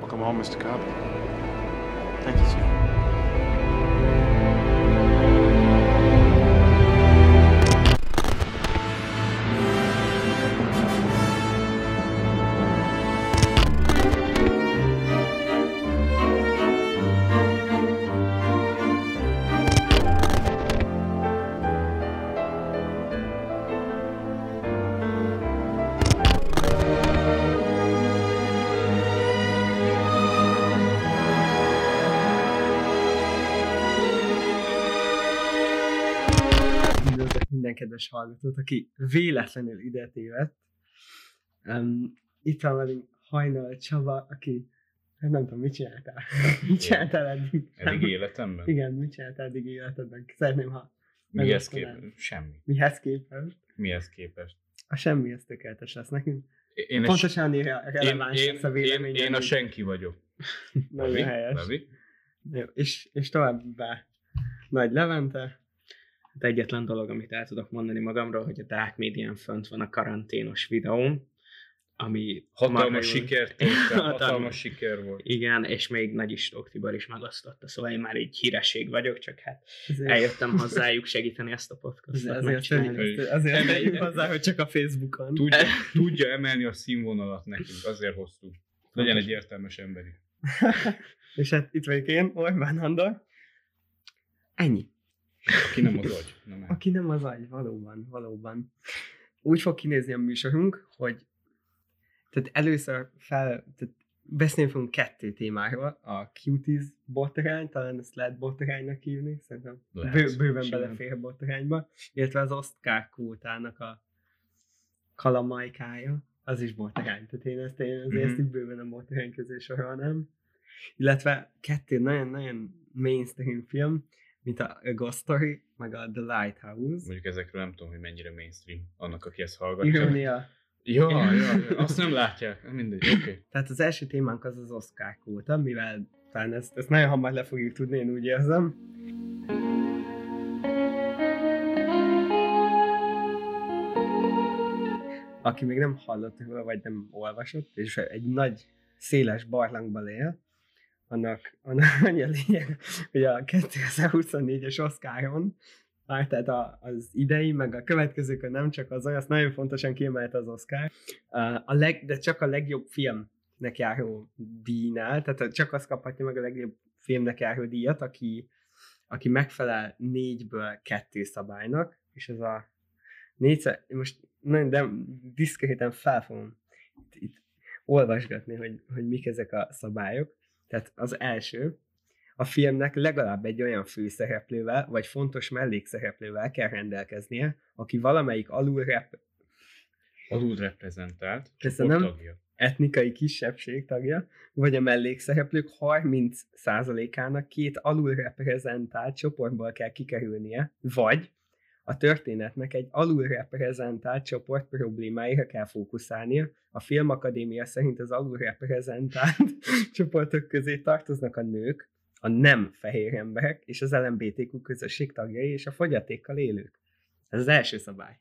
Welcome home, Mr. Cobb. Thank you, sir. Kedves hallgatót, aki véletlenül ide tévedt. Um, itt van velünk Hajnal Csaba, aki hát nem tudom, mit csináltál? mit csináltál eddig? Eddig életemben? Igen, mit csináltál eddig életedben? Szeretném, ha Mihez képest? Semmi. mihez képest. Mihez képest? A semmi, ez tökéletes lesz nekünk. Én, Pontosan annyira én, releváns én, lesz a én, véleményem. én a senki vagyok. Nagyon Levi? helyes. Levi? Jó, és, és továbbá Nagy Levente. Hát egyetlen dolog, amit el tudok mondani magamról, hogy a Dark Median fönt van a karanténos videóm, ami Hatalmas értem, Hatalmas. hatalmas siker volt. Igen, és még Nagy Istók Tibor is megosztotta, szóval én már egy híresség vagyok, csak hát Ezért- eljöttem hozzájuk segíteni ezt a podcastot azért Emelj- tegyük hozzá, hogy csak a Facebookon. Tudja, tudja emelni a színvonalat nekünk, azért hoztuk. Legyen egy értelmes emberi. És hát itt vagyok én, Orbán Andor, Ennyi. Aki nem az agy. Nem el. aki nem az agy, valóban, valóban. Úgy fog kinézni a műsorunk, hogy tehát először fel, tehát beszélni fogunk kettő témáról, a Cuties botrány, talán ezt lehet botránynak hívni, szerintem Lehet. bő, bőven Simán. belefér botrányba, illetve az Oscar kvótának a kalamajkája, az is botrány, tehát én ezt, én azért Mhm. ezt így bőven a botrány közé sorolnám. Illetve kettő nagyon-nagyon mainstream film, mint a Ghost Story, meg a The Lighthouse. Mondjuk ezekről nem tudom, hogy mennyire mainstream annak, aki ezt hallgatja. Irónia. Ja, ja, ja, azt nem látják. Mindegy, oké. Okay. Tehát az első témánk az az Oscar kvóta, mivel talán ezt, ezt nagyon hamar le fogjuk tudni, én úgy érzem. Aki még nem hallott róla, vagy nem olvasott, és egy nagy, széles barlangban él, annak, annak annyi a lényeg, hogy a 2024-es Oscaron, már tehát a, az idei, meg a következőkön nem csak az, azt nagyon fontosan kiemelte az Oscar, a leg, de csak a legjobb filmnek járó díjnál, tehát csak az kaphatja meg a legjobb filmnek járó díjat, aki, aki megfelel négyből kettő szabálynak, és ez a négyszer, most nagyon de diszkréten fel fogom itt, itt olvasgatni, hogy, hogy mik ezek a szabályok. Tehát az első, a filmnek legalább egy olyan főszereplővel, vagy fontos mellékszereplővel kell rendelkeznie, aki valamelyik alulrep Alul reprezentált. Köszönöm. csoporttagja. etnikai kisebbség tagja, vagy a mellékszereplők 30%-ának két alulreprezentált csoportból kell kikerülnie, vagy a történetnek egy alulreprezentált csoport problémáira kell fókuszálnia. A Filmakadémia szerint az alulreprezentált csoportok közé tartoznak a nők, a nem fehér emberek és az LMBTQ közösség tagjai és a fogyatékkal élők. Ez az első szabály.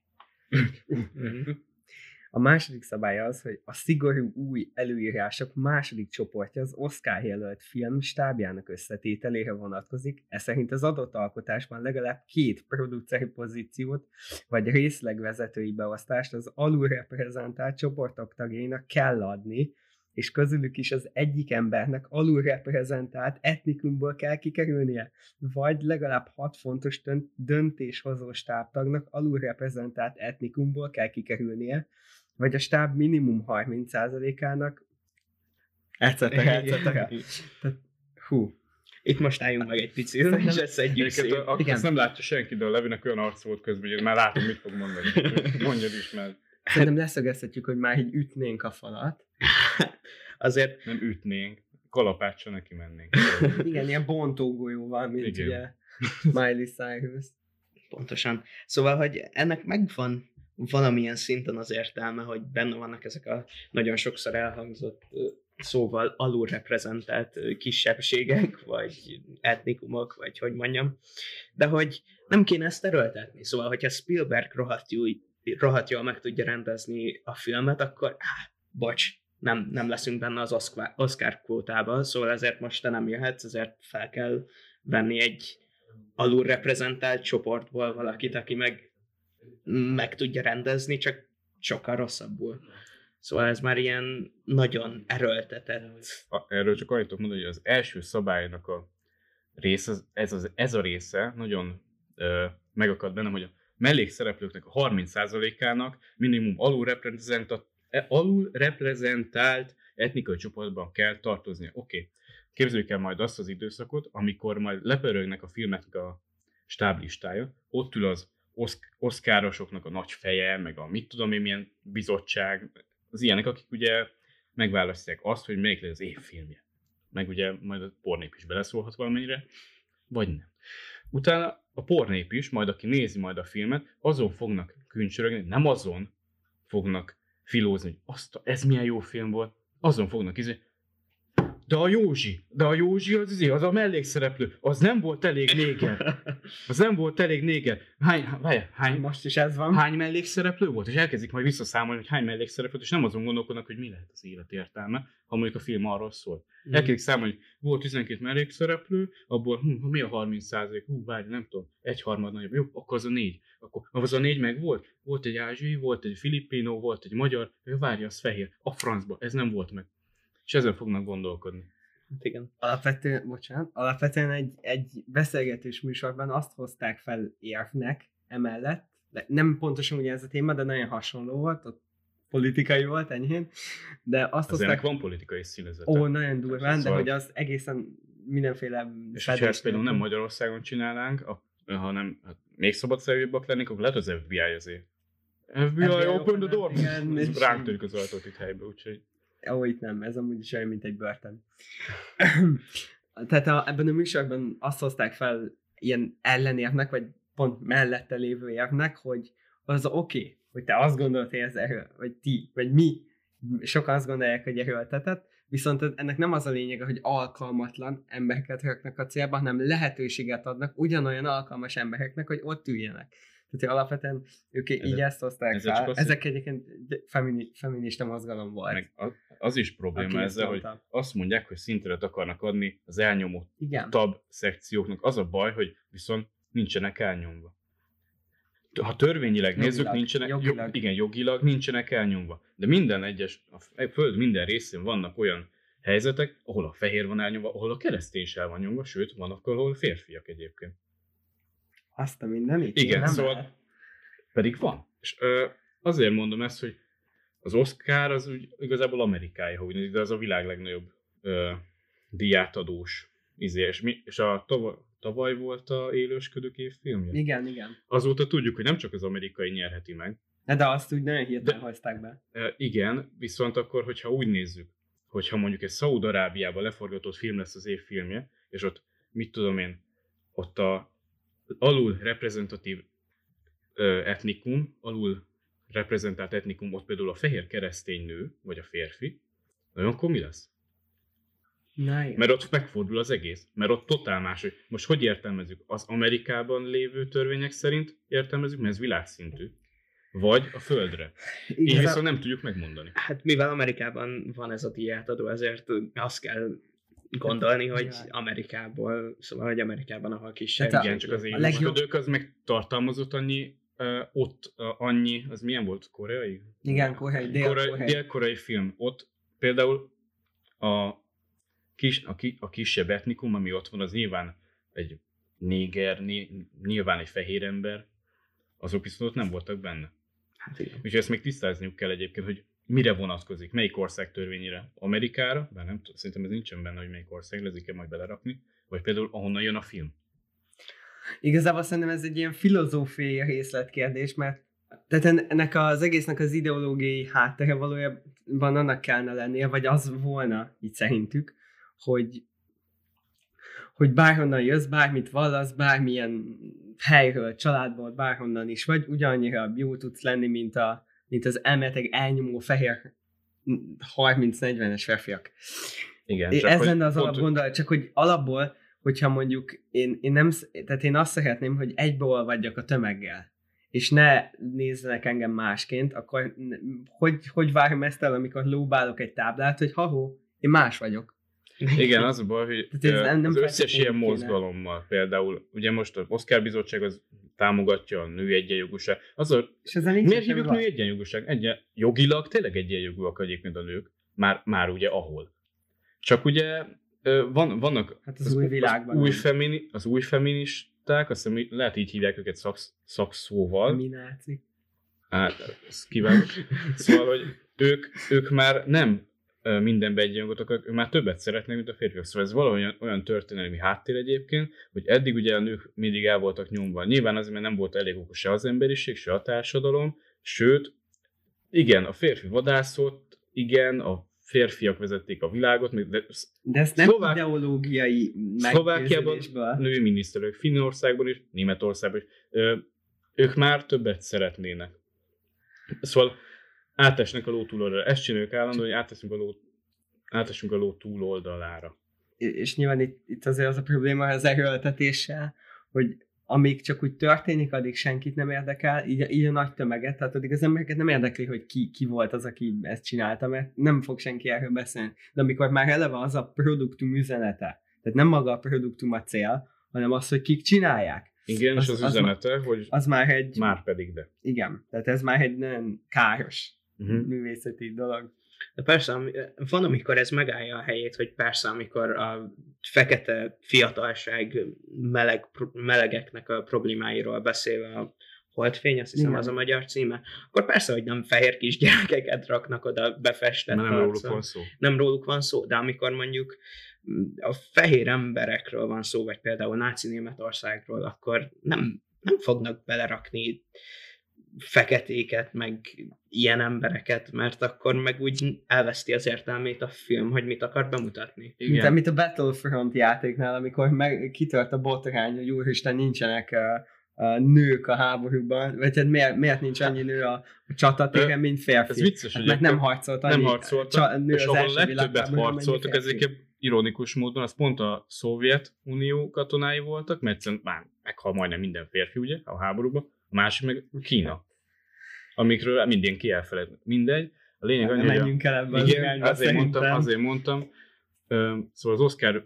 A második szabály az, hogy a szigorú új előírások második csoportja az Oscar jelölt film stábjának összetételére vonatkozik, ez szerint az adott alkotásban legalább két produceri pozíciót vagy részlegvezetői beosztást az alulreprezentált csoportok tagjainak kell adni, és közülük is az egyik embernek alulreprezentált etnikumból kell kikerülnie, vagy legalább hat fontos dönt- döntéshozó stábtagnak alulreprezentált etnikumból kell kikerülnie, vagy a stáb minimum 30%-ának etc. etc. Tehát, hú, Itt most álljunk meg egy picit, és ezt szedjük Egyébként szét. a- Igen. azt nem látja senki, de a Levinek olyan arc volt közben, hogy már látom, mit fog mondani. Mondjad is, mert szerintem leszögezhetjük, hogy már így ütnénk a falat. Azért nem ütnénk, kalapáccsal neki mennénk. Igen, ilyen bontógolyóval, mint Igen. ugye Miley Cyrus. Pontosan. Szóval, hogy ennek megvan valamilyen szinten az értelme, hogy benne vannak ezek a nagyon sokszor elhangzott szóval alulreprezentált kisebbségek, vagy etnikumok, vagy hogy mondjam, de hogy nem kéne ezt erőltetni. Szóval, hogyha Spielberg rohadt, jó, rohadt jól meg tudja rendezni a filmet, akkor áh, bocs, nem, nem leszünk benne az Oscar, Oscar kvótába, szóval ezért most te nem jöhetsz, ezért fel kell venni egy alul reprezentált csoportból valakit, aki meg, meg tudja rendezni, csak sokkal rosszabbul. Szóval ez már ilyen nagyon erőltetett. Erről csak annyit tudok mondani, hogy az első szabálynak a része, ez, az, ez a része nagyon ö, megakad bennem, hogy a mellékszereplőknek a 30%-ának minimum alul reprezentált, alul reprezentált etnikai csoportban kell tartoznia. Oké, okay. képzeljük el majd azt az időszakot, amikor majd lepörögnek a filmeknek a stáblistája, ott ül az oszk- oszkárosoknak a nagy feje, meg a mit tudom én milyen bizottság, az ilyenek, akik ugye megválasztják azt, hogy melyik lesz az év filmje. Meg ugye majd a pornép is beleszólhat valamennyire, vagy nem. Utána a pornép is, majd aki nézi majd a filmet, azon fognak küncsörögni, nem azon fognak filózni, hogy azt ez milyen jó film volt, azon fognak izé, de a Józsi, de a Józsi az, izé, az a mellékszereplő, az nem volt elég néger. Az nem volt elég néger. Hány, hány, hány, Most is ez van. hány mellékszereplő volt? És elkezdik majd visszaszámolni, hogy hány mellékszereplő, és nem azon gondolkodnak, hogy mi lehet az élet értelme, ha mondjuk a film arról szól. Mhm. Elkezdik számolni, hogy volt 12 mellékszereplő, abból hm, mi a 30 százalék? Hú, várj, nem tudom, egy harmad nagyobb. Jó, akkor az a négy. Akkor az a négy meg volt? Volt egy ázsiai, volt egy filipino, volt egy magyar, Jó, várj, az fehér. A francba, ez nem volt meg. És ezen fognak gondolkodni. Hát igen. Alapvetően, bocsánat, alapvetően egy, egy beszélgetős műsorban azt hozták fel érvnek emellett, de nem pontosan ugye ez a téma, de nagyon hasonló volt, ott politikai volt enyhén, de azt Az hozták, van politikai színezete. ó, nagyon durván, de Szóval- hogy az egészen mindenféle És ha ezt például nem Magyarországon csinálnánk, a, hanem hát még szabadszerűbbek lennénk, akkor lehet az FBI azért. FBI, FBI open the door! igen, és- Ránk törik az ajtót itt helybe, úgyhogy Ó, itt nem, ez amúgy is olyan, mint egy börtön. Tehát a, ebben a műsorban azt hozták fel ilyen ellenérvnek, vagy pont mellette lévő érvnek, hogy az oké, okay, hogy te azt gondolod, hogy ez erő, vagy ti, vagy mi, sokan azt gondolják, hogy erőltetett, viszont ennek nem az a lényege, hogy alkalmatlan embereket raknak a célba, hanem lehetőséget adnak ugyanolyan alkalmas embereknek, hogy ott üljenek. Tehát alapvetően ők így Ezek- ezt hozták ezek fel. Ezek egyébként femini, feminista mozgalom volt. meg az, az is probléma ezzel, hogy azt mondják, hogy szinteret akarnak adni az elnyomott Igen. tab szekcióknak. Az a baj, hogy viszont nincsenek elnyomva. Ha törvényileg Jogilag, nézzük, nincsenek, jogilag. Jog, igen, jogilag nincsenek elnyomva. De minden egyes, a föld minden részén vannak olyan helyzetek, ahol a fehér van elnyomva, ahol a keresztény is el van nyomva, sőt, vannak, ahol férfiak egyébként. Azt a mindenit? Igen, nem szóval lehet. pedig van. És ö, azért mondom ezt, hogy az Oscar az úgy igazából Amerikája, ha úgy de az a világ legnagyobb ö, díjátadós izé, és, mi, és a tavaly, tavaly volt a élősködők évfilmje. Igen, igen. Azóta tudjuk, hogy nem csak az amerikai nyerheti meg. De, de azt úgy nagyon hirtelen hozták be. Ö, igen, viszont akkor, hogyha úgy nézzük, hogyha mondjuk egy Szaúd-Arábiában leforgatott film lesz az év filmje, és ott, mit tudom én, ott a alul reprezentatív ö, etnikum, alul reprezentált etnikum, ott például a fehér keresztény nő, vagy a férfi, nagyon akkor mi lesz? Na, igen. Mert ott megfordul az egész. Mert ott totál más, hogy most hogy értelmezzük? Az Amerikában lévő törvények szerint értelmezzük, mert ez világszintű. Vagy a földre. Így Igazán- viszont nem tudjuk megmondani. Hát mivel Amerikában van ez a díjátadó, ezért azt kell gondolni, hogy Ja. Amerikából, szóval, hogy Amerikában, ahol kisebb. Hát Igen, csak az a legjobb- az meg tartalmazott annyi, uh, ott uh, annyi, az milyen volt? Koreai? Igen, koreai, Koreai, dél-koreai. dél-koreai film. Ott például a, kis, a, ki, a kisebb etnikum, ami ott van, az nyilván egy néger, né, nyilván egy fehér ember, azok viszont ott nem voltak benne. Hát igen. Úgyhogy ezt még tisztázniuk kell egyébként, hogy mire vonatkozik, melyik ország törvényére. Amerikára, bár nem szerintem ez nincsen benne, hogy melyik ország, lezik kell majd belerakni, vagy például ahonnan jön a film. Igazából szerintem ez egy ilyen filozófiai részletkérdés, mert tehát en- ennek az egésznek az ideológiai háttere valójában annak kellene lennie, vagy az volna, így szerintük, hogy hogy bárhonnan jössz, bármit vallasz, bármilyen helyről, családból, bárhonnan is vagy, ugyanannyira jó tudsz lenni, mint, a, mint az elméletileg elnyomó fehér 30-40-es férfiak. Igen, É, ez hogy lenne az alapgondolat, csak hogy alapból, hogyha mondjuk én, én nem, tehát én azt szeretném, hogy egybeolvadjak a tömeggel. és ne nézzenek engem másként, akkor hogy, hogy várom ezt el, amikor lóbálok egy táblát, hogy ha én más vagyok. Igen, az a baj, hogy Tehát ez nem- nem az összes ilyen mozgalommal, például, ugye most az Oscar Bizottság az támogatja a nő egyenjogúság. Az a, És ezzel nincs miért hívjuk nő egyenjogúság? Egyen, jogilag tényleg egyenjogúak egyébként a nők, már, már ugye ahol. Csak ugye van, vannak Hát az új világban Az új, femini, az új feministák, azt hiszem, lehet így hívják őket szaksz, szakszóval. Mi náci? Hát, ez kívánom. Szóval, hogy ők, ők már nem ö, mindenben egyenjogot akarnak, ők már többet szeretnek, mint a férfiak. Szóval ez valahogyan olyan történelmi háttér egyébként, hogy eddig ugye a nők mindig el voltak nyomva. Nyilván azért, mert nem volt elég okos se az emberiség, se a társadalom, sőt, igen, a férfi vadászott, igen, a férfiak vezették a világot, még- de De ezt nem Szlovák- ideológiai Szlovákiában női miniszterek, Finnországban is, Németországban is, ö, ők már többet szeretnének. Szóval átesnek a ló túloldalára. Ezt csináljuk állandóan, hogy átesünk a ló, átesünk a ló túloldalára. és nyilván itt, itt azért az a probléma az erőltetéssel, hogy amíg csak úgy történik, addig senkit nem érdekel, így, így a nagy tömeget, tehát addig az embereket nem érdekli, hogy ki, ki volt az, aki ezt csinálta, mert nem fog senki erről beszélni. De amikor már eleve az a produktum üzenete, tehát nem maga a produktum a cél, hanem az, hogy kik csinálják, Igen, Az- és az, az üzenete, hogy az már egy, már pedig de. igen, tehát ez már egy nagyon káros Uh-huh. művészeti dolog. De persze, van, amikor ez megállja a helyét, hogy persze, amikor a fekete fiatalság meleg, melegeknek a problémáiról beszél a Holdfény, azt hiszem Igen. az a magyar címe, akkor persze, hogy nem fehér kisgyerekeket raknak oda befestett nem róluk arccal. van szó. nem róluk van szó, de amikor mondjuk a fehér emberekről van szó, vagy például náci Németországról, akkor nem, nem fognak belerakni feketéket, meg ilyen embereket, mert akkor meg úgy elveszti az értelmét a film, hogy mit akar bemutatni. Mint Igen. amit a Battlefront játéknál, amikor meg, kitört a botrány, hogy úristen nincsenek uh, uh, nők a háborúban, vagy hát miért, miért nincs annyi nő a, a csatatéren, mint férfi. Ez vicces, hát hogy mert nem harcolt annyi nem harcoltak, csa, nő és az ahol első legtöbbet harcoltak, ezek ironikus módon, az pont a Szovjetunió katonái voltak, mert egyszerűen már meghal majdnem minden férfi, ugye, a háborúban, a másik meg Kína, amikről mindenki elfeled. Mindegy. A lényeg annyi, menjünk el ebbe az igen, irányba, azért mondtam, azért mondtam. Szóval az Oscar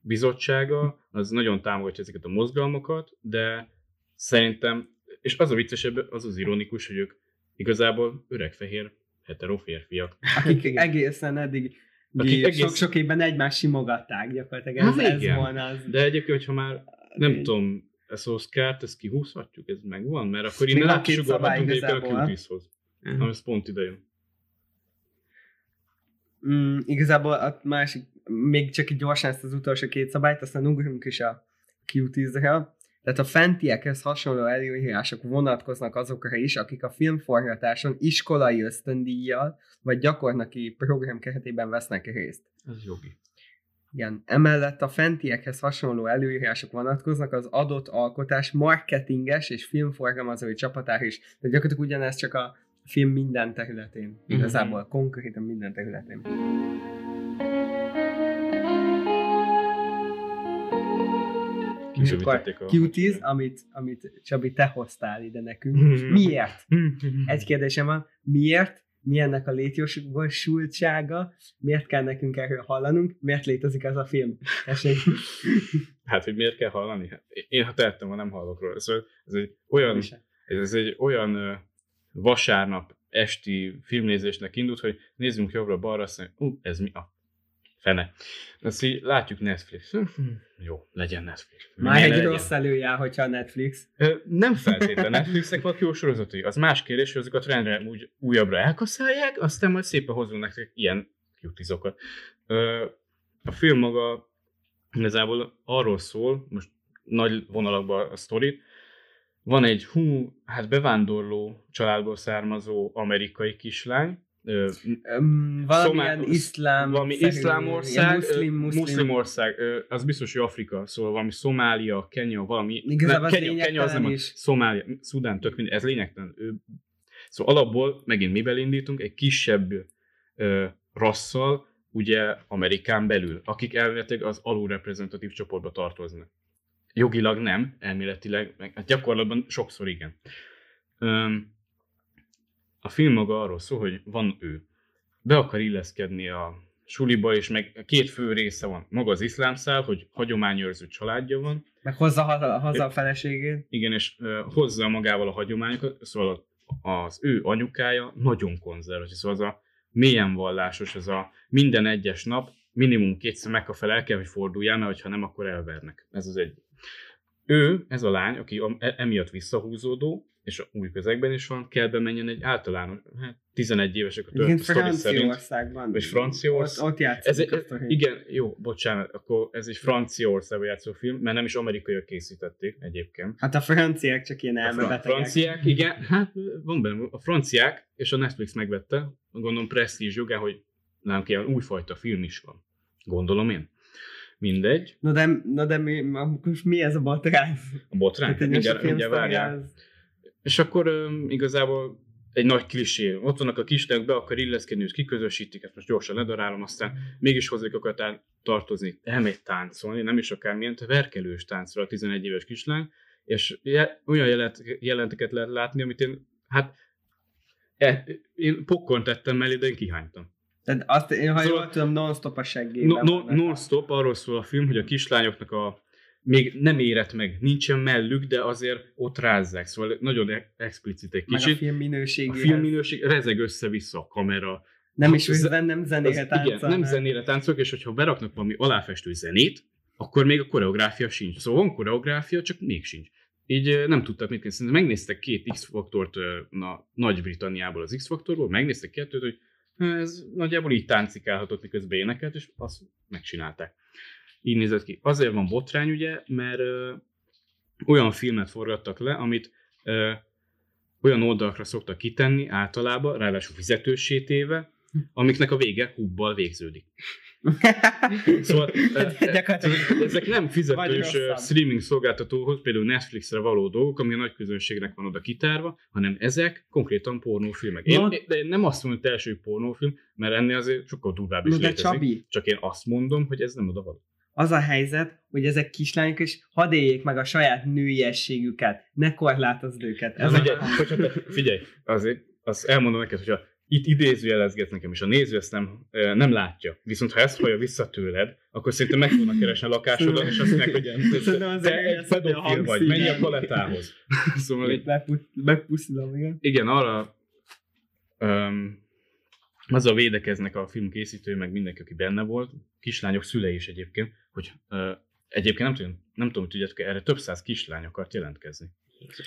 bizottsága az nagyon támogatja ezeket a mozgalmakat, de szerintem, és az a viccesebb, az az ironikus, hogy ők igazából öreg-fehér hetero férfiak. Akik Igen. egészen eddig Akik egész- sok-sok évben egymást simogatták gyakorlatilag. Ez, Hát ez igen. volna az. De egyébként, hogyha már nem tudom, ezt Oscar-t, ezt kihúzhatjuk, ez megvan, mert akkor innen van át két szabály sugorhatunk egyébként a igazából. Cuties-hoz. Mhm. Ami ez pont ide jön. Mm, igazából a másik, még csak így gyorsan ezt az utolsó két szabályt, aztán ugrunk is a Q10-re. Tehát a fentiekhez hasonló előírások vonatkoznak azokra is, akik a filmforgatáson iskolai ösztöndíjjal vagy gyakornoki program keretében vesznek részt. Ez jogi. Igen. Emellett a fentiekhez hasonló előírások vonatkoznak az adott alkotás marketinges és filmforgalmazói csapatára is. Tehát gyakorlatilag ugyanez csak a film minden területén. Igazából konkrétan minden területén. És akkor a... Q10, amit, amit Csabi, te hoztál ide nekünk. Mhm. Miért? Egy kérdésem van, miért? Mi ennek a létjogosultsága? Miért kell nekünk erről hallanunk? Miért létezik ez a film? Tessék. Hát, hogy miért kell hallani? Hát, én ha tehettem, ha nem hallok róla. Szóval ez egy olyan, ez egy olyan vasárnap esti filmnézésnek indult, hogy nézzünk jobbra-balra, azt mondjuk, ez mi a fene. Azt így látjuk Netflix. Hm, Jó, legyen Netflix. Már Milyen egy legyen? rossz előjel, hogyha a Netflix. Nem feltétlenül Netflixnek vannak jó sorozatai. Az más kérdés, hogy azokat rendre úgy újabbra elkaszálják, aztán majd szépen hozunk nektek ilyen cutizokat. Ö, A film maga igazából arról szól, most nagy vonalakban a sztorit, van egy hú, hát bevándorló családból származó amerikai kislány, ö, valamilyen Szomá- iszlám... valami iszlám ország, muszlim, muszlim, muszlim, ország, ö, az biztos, hogy Afrika, szóval valami Szomália, Kenya, valami... Igazából az Kenya, Kenya az nem, lényegtelen a is. Szomália, Szudán, tök mindegy, ez lényegtelen. Ő, szóval alapból megint miben indítunk, egy kisebb ö, rasszal, ugye Amerikán belül, akik elméletileg az alulreprezentatív csoportba tartoznak. jogilag nem, elméletileg, meg hát gyakorlatban sokszor igen. Öm, a film maga arról szól, hogy van ő. Be akar illeszkedni a suliba, és meg két fő része van. Maga az iszlám szál, hogy hagyományőrző családja van, Meg hozza haza, haza a feleségét. igen, és ö, hozza magával a hagyományokat, szóval az ő anyukája nagyon konzervatív, szóval az a mélyen vallásos, ez a minden egyes nap minimum kétszer meg fel el kell, hogy forduljál, mert ha nem, akkor elvernek. Ez az egy. Ő, ez a lány, aki e- emiatt visszahúzódó, és a új közegben is van, kell bemenjen egy általános, hát 11 évesek a Igen, tört sztori szerint. Franciaországban. Vagy Franciaország. Ott, ott Ez, ez, igen, jó, bocsánat, akkor ez egy Franciaországban játszó film, mert nem is amerikaiak készítették egyébként. Hát a franciák csak ilyen A elmebetegek. franciák, igen, hát van benne, a franciák, és a Netflix megvette, gondolom presztízs jogán, hogy nálunk ilyen újfajta film is van. Gondolom én. Mindegy. Na de, na de mi, mi ez a botrány? A botrány, a mindjárt, mindjárt várjál. az- És akkor um, igazából egy nagy klisé. Ott vannak a kislányok, be akar illeszkedni, és kiközösítik, ezt most gyorsan ledarálom, aztán mégis hozzájuk akar tán- tartozni, elmegy táncolni, nem is akármilyen, verkelős táncra a 11 éves kislány, és je- olyan jelent, jelenteket lehet látni, amit én, hát e, én pokkon tettem mellé, de én kihánytam. Tehát azt, én ha Szóval- jól tudom, non-stop a seggében. No, no, non-stop arról szól a film, hogy a kislányoknak a még nem érett meg, nincsen mellük, de azért ott rázzák, szóval nagyon e- explicit egy Meg a kicsit. film A minőségéhez. film minőség rezeg össze-vissza a kamera. Nem is, hogy nem zenére Az, igen, táncolnak. nem zenére táncolok, és hogyha beraknak valami aláfestő zenét, akkor még a koreográfia sincs. Szóval van koreográfia, csak még sincs. Így nem tudtak mit kezdeni. Megnéztek két X-faktort na, Nagy-Britanniából az X-faktorból, megnéztek kettőt, hogy ez nagyjából így táncikálhatott, miközben énekelt, és azt megcsinálták. Így nézett ki. Azért van botrány, ugye, mert ö, olyan filmet forgattak le, amit ö, olyan oldalakra szoktak kitenni általában, ráadásul fizetőssé téve, amiknek a vége hubbal végződik. Szóval Gyakorlatilag- ezek nem fizetős streaming szolgáltatóhoz, például Netflixre való dolgok, ami a nagy közönségnek van oda kitárva, hanem ezek konkrétan pornófilmek. Én, de én nem azt mondom, hogy első pornófilm, mert ennél azért sokkal durvább is No, létezik. Csabi, Csak én azt mondom, hogy ez nem oda való. Az a helyzet, hogy ezek kislányok is hadd éljék meg a saját nőiességüket, ne korlátozd őket. Ez Ez a... figyelj, figyelj, azért azt elmondom neked, hogyha itt idézőjelezgetsz nekem, és a néző ezt nem, nem látja. Viszont ha ezt hallja vissza tőled, akkor szerintem meg fognak keresni a lakásodat, és azt mondják, hogy te egy pedofil vagy, menj a palettához. Szóval így, Bepu- Bepuszilom, igen. igen, arra um, azzal védekeznek a film készítői, meg mindenki, aki benne volt, kislányok szülei is egyébként, hogy uh, egyébként nem tudom, nem tudom, hogy tudjátok, erre több száz kislány akart jelentkezni.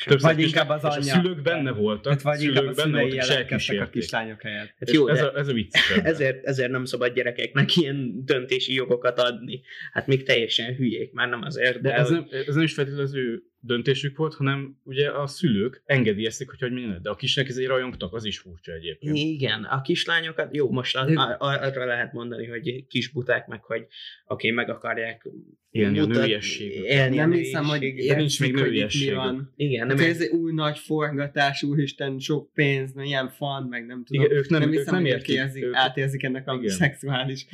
Több száz Vagy inkább az anyja. a szülők benne voltak, Tehát vagy inkább a szülők benne voltak, és jelentkeztek a elkísérték. kislányok helyett. Hát jó, ez, a, ez a vicc. ezért, ezért nem szabad gyerekeknek ilyen döntési jogokat adni. Hát még teljesen hülyék, már nem azért, de, De ez nem, ez nem is feltétlenül az ő döntésük volt, hanem ugye a szülők engedélyezték, hogy hogy minden. De a kisnek ezért rajongtak, az is furcsa egyébként. Igen, a kislányokat, jó, most a, a, arra lehet mondani, hogy kisbuták meg, hogy oké, meg akarják Élni a mutat- nőiességüket. Élni Nem a hiszem, hogy. De nincs még itt mi van. Igen, nem Nem ez egy új nagy forgatás, úristen, sok pénz, meg ilyen fan, meg nem tudom. Igen, ők nem- ők hiszem, nem hogy értik, Érzik, ők- átérzik ennek a Igen. szexuális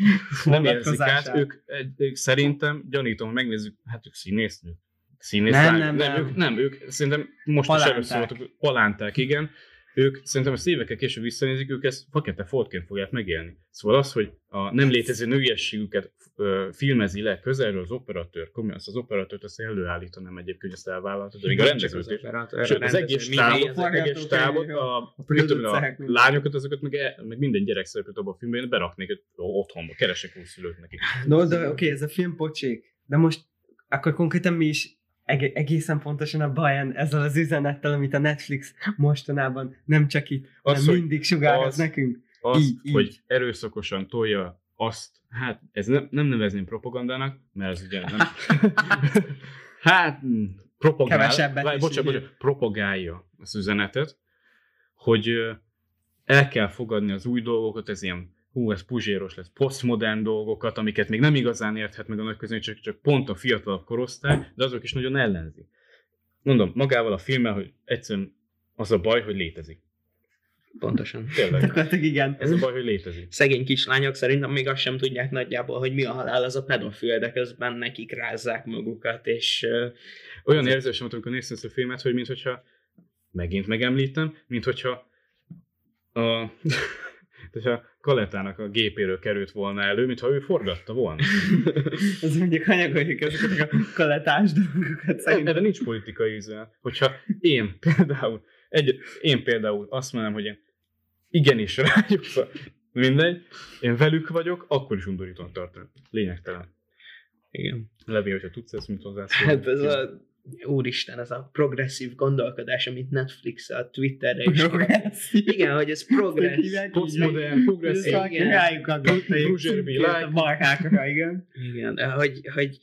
nem érzik át, ők, ők szerintem, gyanítom, hogy megnézzük, hát ők színésznők. Színész Nem, nem, nem, nem. Ők, nem, ők szerintem most Palánták. is először voltak, palánták, igen. Ők szerintem ezt évekkel később visszanézik, ők ezt fakete foltként fogják megélni. Szóval az, hogy a nem létező nőiességüket ö, filmezi le közelről az operatőr, komolyan azt az operatőrt azt előállítanám egyébként, hogy ezt elvállalta, de még a rendezőt is. Sőt, az egész stábot, az egész a, a tudom, a minden. lányokat, azokat meg, el- meg minden gyerek szerepet abban a filmben, én beraknék otthonba, keresek új szülőt nekik. No, de oké, ez a film pocsék. De most akkor konkrétan mi is eg- egészen pontosan a bajan ezzel az üzenettel, amit a Netflix mostanában nem csak itt, Az, hanem mindig sugároz az- nekünk. Az, Így, így. hogy erőszakosan tolja azt, hát ez nem, nem nevezném propagandának, mert ez ugye nem... hát, mm, propagál, Kevesebbet várj, is bocsánat, így. bocsánat, propagálja az üzenetet, hogy el kell fogadni az új dolgokat, ez ilyen hú, ez puzséros lesz, posztmodern dolgokat, amiket még nem igazán érthet meg a nagy közönség, csak, csak pont a fiatalabb korosztály, de azok is nagyon ellenzik. Mondom, magával a filmmel, hogy egyszerűen az a baj, hogy létezik. Pontosan. Tényleg. Igen. Ez a baj, hogy létezik. Szegény kislányok szerintem még azt sem tudják nagyjából, hogy mi a halál az a pedofil, de közben nekik rázzák magukat, és Olyan érzésem volt, amikor néztem ezt a filmet, hogy mintha megint megemlítem, mint hogyha a, Kalettának a gépéről került volna elő, mintha ő forgatta volna. Az mondjuk anyagoljuk ezeket a kaletás dolgokat szerintem. Erre nincs politikai üzenet. Hogyha én például, egy, én például azt mondom, hogy én igenis rájuk, szóval mindegy, én velük vagyok, akkor is undorítóan tartom. Lényegtelen. igen. Levi, hogyha tudsz ezt, mint hozzászólni. Hát ez a úristen, ez a progresszív gondolkodás, amit Netflix a Twitterre is Igen, hogy ez progress. Postmodern, progresszív, Igen. Igen. Rájuk a Bruzservi a like. markákra, igen. Igen, hogy, hogy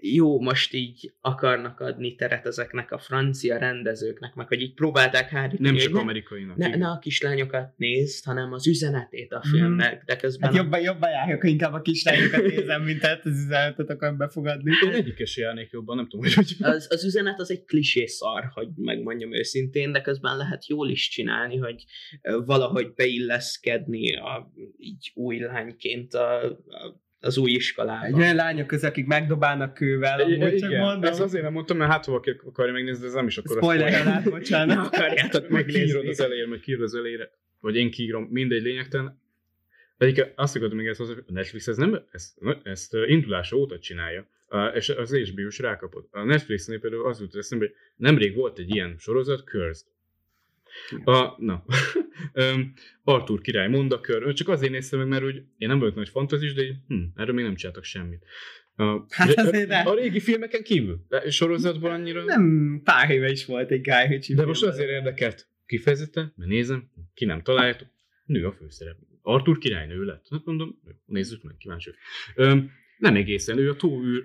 jó, most így akarnak adni teret ezeknek a francia rendezőknek, meg hogy így próbálták hárítani. Nem csak amerikainak. Ne, igen. ne a kislányokat nézd, hanem az üzenetét a filmnek, de közben Hát jobban, jobban járok, inkább a kislányokat nézem, mint ezt az üzenetet akarom befogadni. Én egyikes járnék jobban, nem tudom, hogy hogy... az, az üzenet az egy klisé szar, hogy megmondjam őszintén, de közben lehet jól is csinálni, hogy valahogy beilleszkedni a, így új lányként a, a, az új iskolába. Egy olyan lányok közül, akik megdobálnak kővel, amúgy csak Igen, mondom. ezt azért nem mondtam, mert hát valaki akarja megnézni, de ez nem is akkor Spoiler alert, Ne bocsánat. akarjátok Meg kiírod megnézni. az elejére, meg kiírod az elejére, vagy én kiírom, mindegy lényegtelen. Pedig azt akartam még ezt hozzá, a Netflix ez nem, ezt, ezt indulása óta csinálja, és az HBO is rákapott. A Netflixnél például az jutott eszembe, hogy nemrég volt egy ilyen sorozat, Cursed. A, na, Arthur király mondakör, csak azért néztem meg, mert úgy, én nem vagyok nagy fantazis, de így, hm, erről még nem csináltak semmit. A, Hát azért nem. a régi filmeken kívül, de sorozatból annyira... Nem, pár éve is volt egy Guy Ritchie De most azért érdekelt kifejezetten, mert nézem, ki nem találjátok, nő a főszerep. Arthur királynő lett. Hát mondom, nézzük meg, kíváncsi. Öm, nem egészen, ő a tó, űr,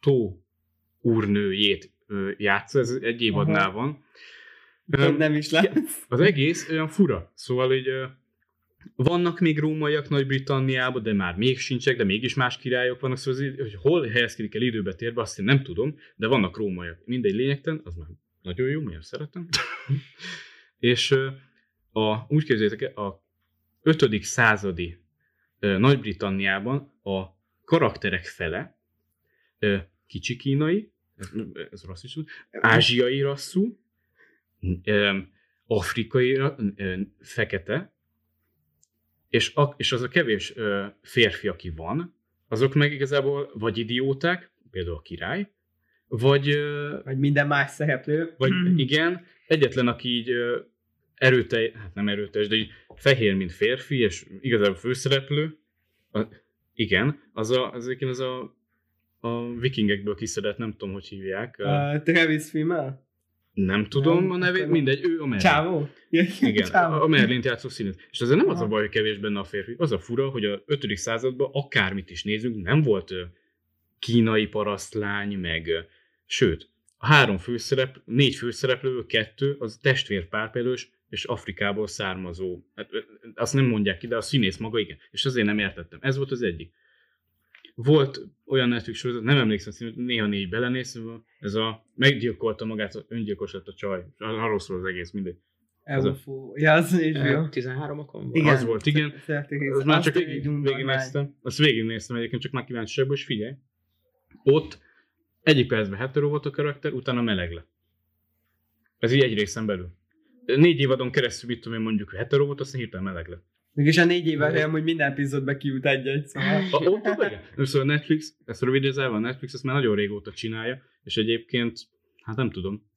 tó úrnőjét játsza, ez egy évadnál Aha. van. Öm, nem is lesz. az egész olyan fura, szóval így vannak még rómaiak Nagy-Britanniában, de már még sincsek, de mégis más királyok vannak, szóval az, hogy hol helyezkedik el időbe térbe, azt én nem tudom, de vannak rómaiak. Mindegy lényegtelen, az már nagyon jó, miért szeretem. És a, úgy képzeljétek el, a 5. századi Nagy-Britanniában a karakterek fele kicsi kínai, ez, ez rasszis, ázsiai rasszú, afrikai ö, fekete, és, a, és az a kevés ö, férfi, aki van, azok meg igazából vagy idióták, például a király, vagy, ö, Vagy minden más szereplő. vagy igen, egyetlen, aki így ö, erőtelj, hát nem erőteljes, de így fehér, mint férfi, és igazából főszereplő, a, igen, az a, az az a, a vikingekből kiszedett, nem tudom, hogy hívják. Uh, Travis Fimmel? Nem tudom nem, a nevét, mindegy, ő a Merlin. Csávó? Igen, Csávó. a Merlint játszó színész. És azért nem az a baj, hogy kevés benne a férfi. Az a fura, hogy a 5. században akármit is nézünk, nem volt kínai parasztlány, meg sőt, a három főszerep, négy főszereplő, kettő, az testvérpárpélős, és Afrikából származó. Hát, azt nem mondják ki, de a színész maga igen. És azért nem értettem. Ez volt az egyik. Volt olyan Netflix sorozat, nem emlékszem, színű, néha négy belenéztem, ez a meggyilkolta magát, öngyilkos lett a csaj. Arról szól az egész, mindegy. Eufó. Ja, az is jó. Ö, 13 okon volt. Igen. Az volt, igen. Az már csak végignéztem. Azt végignéztem egyébként, csak már kíváncsiságból, és figyelj. Ott egyik percben hetero volt a karakter, utána meleg lett. Ez így egy részen belül. Négy évadon keresztül, mit tudom én mondjuk, hetero volt, aztán hirtelen meleg lett. Mégis a négy évvel hogy minden epizódban kijut egy-egy, szóval. A, ott igen. Szóval a Netflix, ezt rövidízelve a Netflix ezt már nagyon régóta csinálja, és egyébként, hát nem tudom,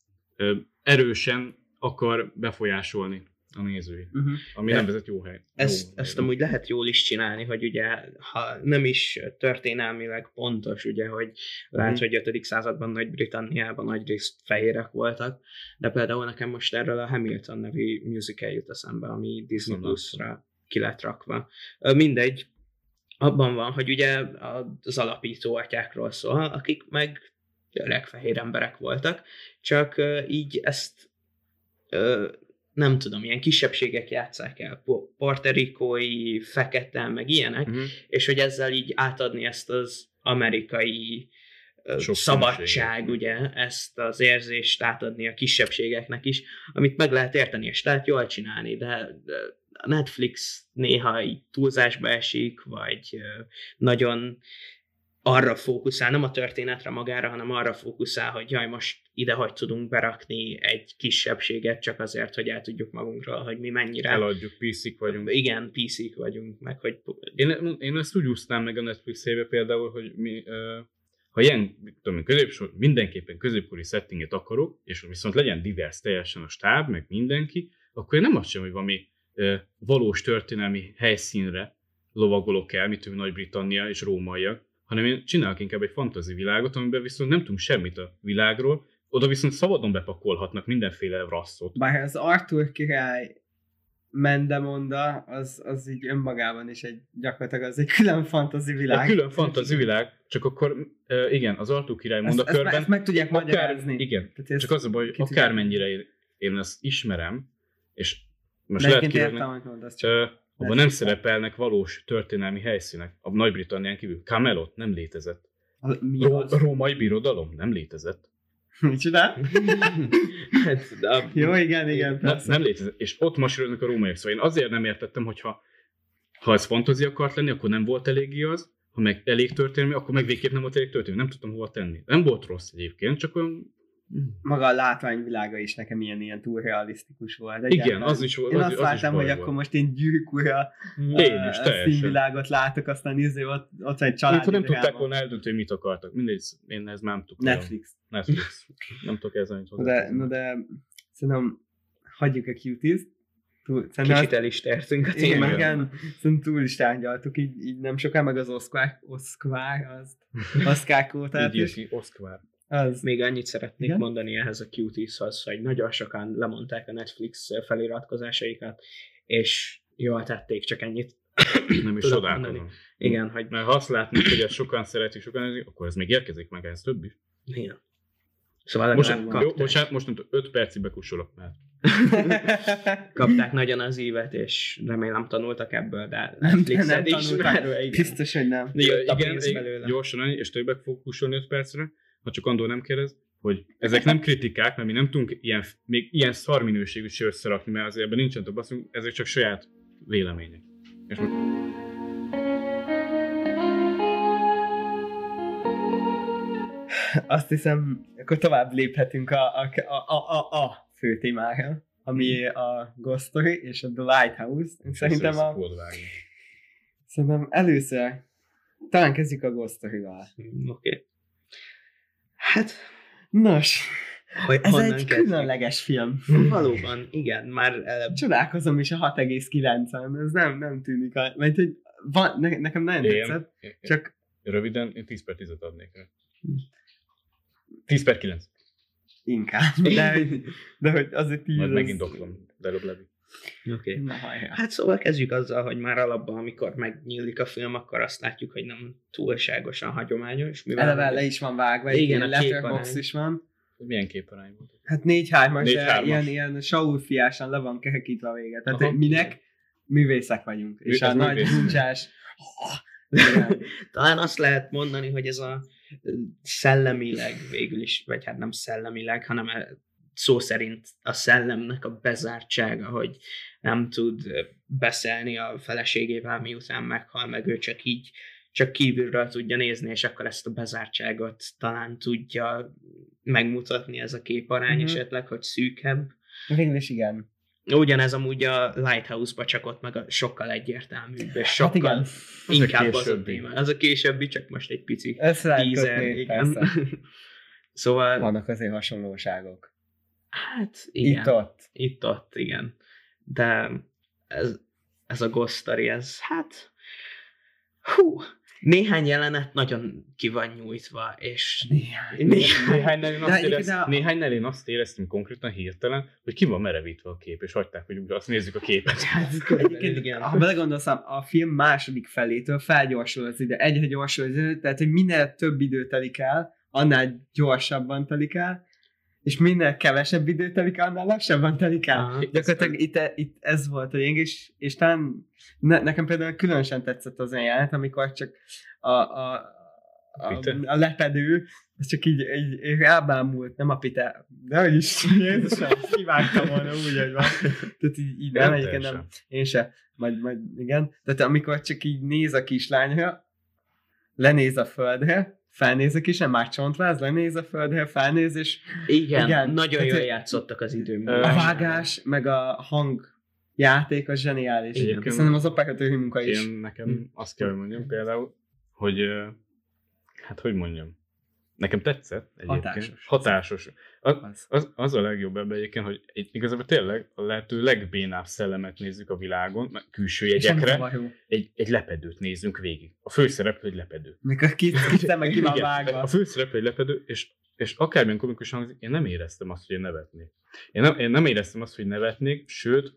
erősen akar befolyásolni a nézőit, Uh-huh. ami Ja. nem vezet jó hely. Ezt, jó ezt amúgy lehet jól is csinálni, hogy ugye, ha nem is történelmileg pontos, ugye, hogy lehet, Mhm. hogy 5. században Nagy-Britanniában nagyrészt fehérek voltak, de például nekem most erről a Hamilton nevű musical jut eszembe, ami Disney Plus-ra ki lett rakva. Mindegy, abban van, hogy ugye az alapító atyákról szól, akik meg öreg fehér emberek voltak, csak így ezt nem tudom, ilyen kisebbségek játszák el, po- porterikói, fekete, meg ilyenek, Mhm. és hogy ezzel így átadni ezt az amerikai Sok szabadság, ugye, ezt az érzést átadni a kisebbségeknek is, amit meg lehet érteni, és lehet jól csinálni, de de a Netflix néha így túlzásba esik, vagy nagyon arra fókuszál, nem a történetre magára, hanem arra fókuszál, hogy jaj, most ide hogy tudunk berakni egy kisebbséget csak azért, hogy el tudjuk magunkról, hogy mi mennyire... Eladjuk, PC-k vagyunk. Igen, PC-k vagyunk, meg hogy... Én, én ezt úgy úsztam meg a netflix éve például, hogy mi, ha ilyen, tudom, középsor, mindenképpen középkori settinget akarok, és viszont legyen divers teljesen a stáb, meg mindenki, akkor én nem azt sem, hogy valami valós történelmi helyszínre lovagolok el, mint tudom, Nagy-Britannia és rómaiak, hanem én csinálok inkább egy fantazi világot, amiben viszont nem tudunk semmit a világról, oda viszont szabadon bepakolhatnak mindenféle rasszot. Bár az Arthur király Mendemonda, az, az így önmagában is egy gyakorlatilag az egy külön fantasy A világ. külön fantazi világ, csak akkor igen, az Artúr király ezt, ezt, mondakörben ezt meg tudják akár, magyarázni. igen, Tehát csak az a baj, hogy akármennyire én ezt ismerem, és most lehet értem, kirögni, uh, abban nem szerepelnek valós történelmi helyszínek. A Nagy-Britannián kívül Camelot nem létezett. a- mi Ró- az? római birodalom nem létezett. Micsoda? hát, de Jó, igen, igen, persze. nem létezett. És ott masíroznak a rómaiak. Szóval én azért nem értettem, hogyha ha ez fantazi akart lenni, akkor nem volt eléggé az, ha meg elég történelmi, akkor meg végképp nem volt elég történelmi. Nem tudtam hova tenni. Nem volt rossz egyébként, csak olyan... Maga a látványvilága is nekem ilyen, ilyen túl realisztikus volt. Igen, Egyáltalán. az is volt. Én az, azt az baj hogy volt. akkor most én gyűrűk ura Én is, a teljesen. színvilágot látok, aztán izé ott, ott egy Amikor családi nem tudták volna eldönteni, hogy mit akartak. Mindegy, én ez nem tudtam. Netflix. Netflix. Nem tudok ezzel mit De, hozzátenni. na de szerintem hagyjuk a cuties. Túl, szerintem Kicsit el is tértünk a Igen, témára. igen, szerintem túl is tárgyaltuk, így, így nem soká, meg az Oscar, Oscar, az, Oscar kótát is. ki Az, Még annyit szeretnék Igen? mondani ehhez a Cuties-hoz, hogy nagyon sokan lemondták a Netflix feliratkozásaikat, és jól tették, csak ennyit. Nem is csodálkozom. Igen, hogy Mert ha azt látnak, hogy ezt sokan szeretik, sokan nézik, akkor ez még érkezik meg ehhez több is. igen. Szóval Most, jó, bocsánat, most nem tudom, 5 percig bekussolok már. kapták nagyon az ívet, és remélem tanultak ebből, de Nem- Netflixet nem tanultak. igen. Biztos, hogy nem. Jött a igen, pénz igen, belőle. gyorsan és többek fog kussolni 5 percre, ha csak Andor nem kérdez, hogy ezek nem kritikák, mert mi nem tudunk ilyen, még ilyen szar minőségű sört összerakni, mert azért ebben nincsen több, mondjuk, ezek csak saját vélemények. És most Azt hiszem, akkor tovább léphetünk a, a, a, a, a, fő témára, ami a Ghost Story és a The Lighthouse. Szerintem, a, szerintem először talán kezdjük a Ghost Story-val. Mm, Oké. Okay. Hát, Nos, hogy ez egy kezdjük? különleges film. Valóban, igen, már előbb Csodálkozom is a 6,9-en, ez nem, nem tűnik, a, mert hogy van, ne, nekem nagyon Én, tetszett, én- csak röviden, én 10 per 10-et adnék rá. Hm. 10 per 9. inkább, de, hogy- de hogy azért 10 Majd az- megint doklom, de Levi. Okay. Na. Hát szóval kezdjük azzal, hogy már alapban, amikor megnyílik a film, akkor azt látjuk, hogy nem túlságosan hagyományos. Mivel Eleve le is van vágva, Igen, ilyen a letterbox is van. Milyen képarány volt? Hát 4-3-as, de 4-3-as. ilyen, ilyen Saul fiásan le van kerekítve a vége. Tehát Aha. Minek? Művészek vagyunk. És Ez a nagy huncsás... Talán azt lehet mondani, hogy ez a szellemileg végül is, vagy hát nem szellemileg, hanem szó szerint a szellemnek a bezártsága, hogy nem tud beszélni a feleségével, miután meghal, meg ő csak így csak kívülről tudja nézni, és akkor ezt a bezártságot talán tudja megmutatni ez a képarány Mhm. esetleg, hogy szűkebb. Végül is igen. Ugyanez amúgy a Lighthouse-ba csak ott meg a sokkal egyértelműbb, és sokkal igen. hát inkább az a téma. Az a későbbi, csak most egy pici Össze teaser, kötni, igen. persze. szóval, Vannak azért hasonlóságok. Hát igen, Itt-ott. itt-ott, igen. De ez, ez a Ghost Story, ez hát hú, néhány jelenet nagyon ki van nyújtva, és Né- Néhány én azt, egyébként érez, a- néhány én azt éreztem konkrétan hirtelen, hogy ki van merevítve a kép, és hagyták, hogy azt nézzük a képet. Egyébként, igen. ha belegondolsz, a film második felétől felgyorsul az idő, egyre gyorsul az idő, tehát hogy minél több idő telik el, annál gyorsabban telik el, és minél kevesebb idő telik el, annál lassabban telik el. Aha. Gyakorlatilag itt, itt ez volt a lényeg, és, és talán ne, nekem például különösen tetszett az jelenet, amikor csak a, a, a, Pite? a lepedő, ez csak így, így, így elbámult, nem a pite, de hogy is, Jézusom, kivágtam volna úgy, hogy van. Tehát így, így nem, Nem egyébként nem, én se, majd, majd igen. Tehát amikor csak így néz a kislányra, lenéz a földre, felnéz a kislány, már csontváz, lenéz a földre, felnéz, és Igen, Igen, nagyon tehát- jól játszottak az időmben. Ö, a vágás, meg a hang játék az zseniális. Igen. Szerintem az operatőri munka is. Én nekem azt kell, hogy mondjam például, hogy hát hogy mondjam, nekem tetszett egyébként. Hatásos. Hatásos. Az, Az. az, a legjobb ebben egyébként, hogy egy, igazából tényleg a lehető legbénább szellemet nézzük a világon, külső jegyekre, egy, egy lepedőt nézzünk végig. A főszereplő egy lepedő. Mikor ki, ki meg ki van vágva. A főszereplő egy lepedő, és, és akármilyen komikus hangzik, én nem éreztem azt, hogy én nevetnék. Én nem, én nem éreztem azt, hogy nevetnék, sőt,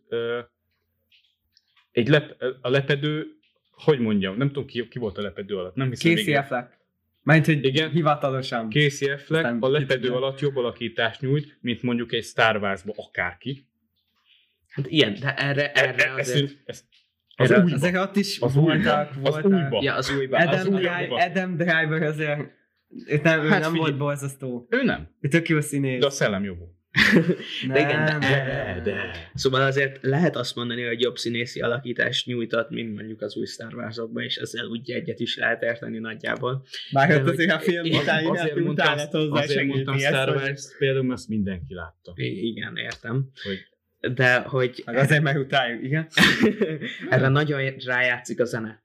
egy lep, a lepedő, hogy mondjam, nem tudom ki, ki volt a lepedő alatt, nem hiszem Casey. Affleck. Mert hogy Igen. hivatalosan. Casey Affleck Aztán a lepedő alatt jobb alakítást nyújt, mint mondjuk egy Star Wars-ba akárki. Hát ilyen, de erre, erre E- ez, azért... ez, az Erre- újba. Ezek ott is Az voltak, újba. Az voltak. újba. Ja, az újban. Adam, Az. Driver, Adam Driver azért őt nem, ő Hát nem figyelj. volt borzasztó. Ő nem, Ő tök jó színész. de a szellem jó volt. De igen, de- De, de. Szóval azért lehet azt mondani, hogy jobb színészi alakítást nyújtott, mint mondjuk az új Star Wars-okban, és ezzel úgy egyet is lehet érteni nagyjából. Ott hogy- azért a film után azért azért mondtam, hozzá azért mondtam Star ezt, hogy- Wars például, azt mindenki látta. Igen, értem. Hogy De hogy Meg azért meg utáljuk, igen. erre nagyon rájátszik a zene.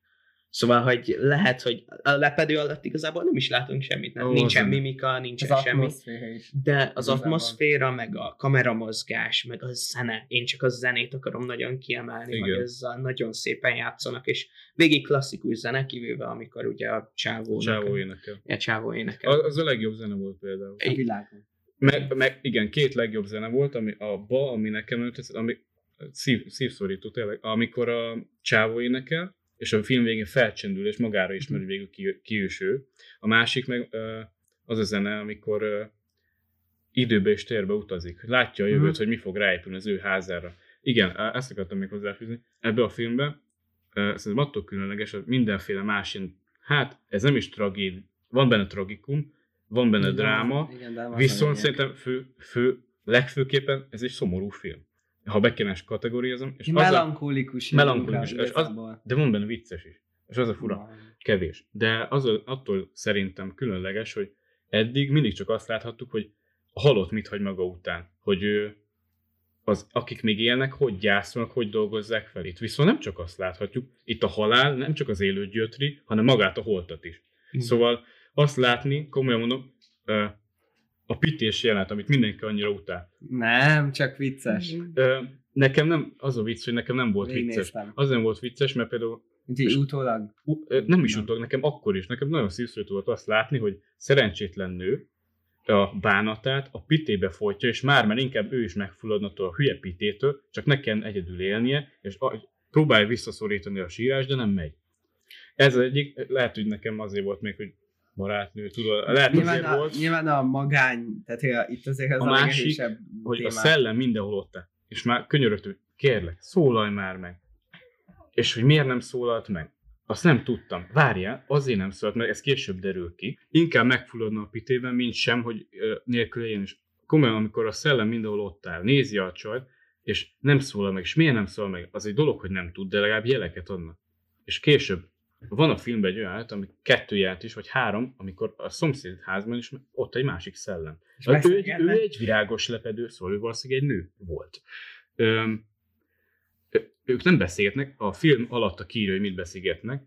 Szóval, hogy lehet, hogy a lepedő alatt igazából nem is látunk semmit, nem, Ó, nincsen mimika, nincsen Az semmi. De az Igazából. atmoszféra, meg a kameramozgás, meg a zene, én csak a zenét akarom nagyon kiemelni, Igen. hogy ezzel nagyon szépen játszanak, és végig klasszikus zene, kivéve amikor ugye a csávó, Csávó énekel. A csávó énekel. Az, az a legjobb zene volt például. A világon. Meg, meg igen, két legjobb zene volt, ami abba, ami nekem ami szív, szívszorító tényleg, amikor a csávó énekel, és a film végén felcsendül, és magára ismeri végül ki, ki is ő. A másik meg az a zene, amikor időbe és térbe utazik. Látja a jövőt, Mhm. hogy mi fog ráépülni az ő házára. Igen, ezt akartam még hozzáfűzni. Ebbe a filmbe szerintem attól különleges, hogy mindenféle más ilyen, hát ez nem is tragéd, van benne tragikum, van benne Igen, dráma, igen, Viszont szerintem fő, fő, legfőképpen ez egy szomorú film. Ha be kéne kategorizom, és az a, Melankolikus. Melankolikus, és az- de van benne vicces is. És az a fura, kevés. De az a, attól szerintem különleges, hogy eddig mindig csak azt láthattuk, hogy a halott mit hagy maga után. Hogy ő, az, akik még élnek, hogy gyászolnak, hogy dolgozzák fel itt. Viszont nem csak azt láthatjuk, itt a halál nem csak az élőt gyötri, hanem magát a holtat is. Mhm. Szóval azt látni, komolyan mondom, a pités jelenet, amit mindenki annyira utál. Nem, csak vicces. Ö, nekem nem, az a vicc, hogy nekem nem volt vicces. Végignéztem. Az nem volt vicces, mert például Úgyhogy utólag. nem is utólag, nekem akkor is, nekem nagyon szívszorító volt azt látni, hogy szerencsétlen nő a bánatát a pitébe folytja, és már már inkább ő is megfulladna a hülye pitétől, csak ne kelljen egyedül élnie, és próbálja visszaszorítani a sírás, de nem megy. Ez egyik, lehet, hogy nekem azért volt még, hogy barátnő, tudod, lehet Nyilván azért a, volt. nyilván a magány, tehát a- itt azért az A a, másik, hogy a témák. szellem mindenhol ott áll. És már könyörögtük, kérlek, szólalj már meg. És hogy miért nem szólalt meg? Azt nem tudtam. Várjál, azért nem szólalt meg, ez később derül ki. Inkább megfulladna a pitében, mint sem, hogy ö, nélkül én is. Komolyan, amikor a szellem mindenhol ott áll, nézi a csajt, és nem szólal meg, és miért nem szól meg? Az egy dolog, hogy nem tud, de legalább jeleket adnak. És később van a filmben egy olyan ami kettő jelenet is, vagy három, amikor a szomszéd házban is ott egy másik szellem. És Hát ő, egy, ő egy virágos lepedő, szóval ő valószínűleg egy nő volt. Öm, ők nem beszélgetnek, a film alatt a kiírja, hogy mit beszélgetnek.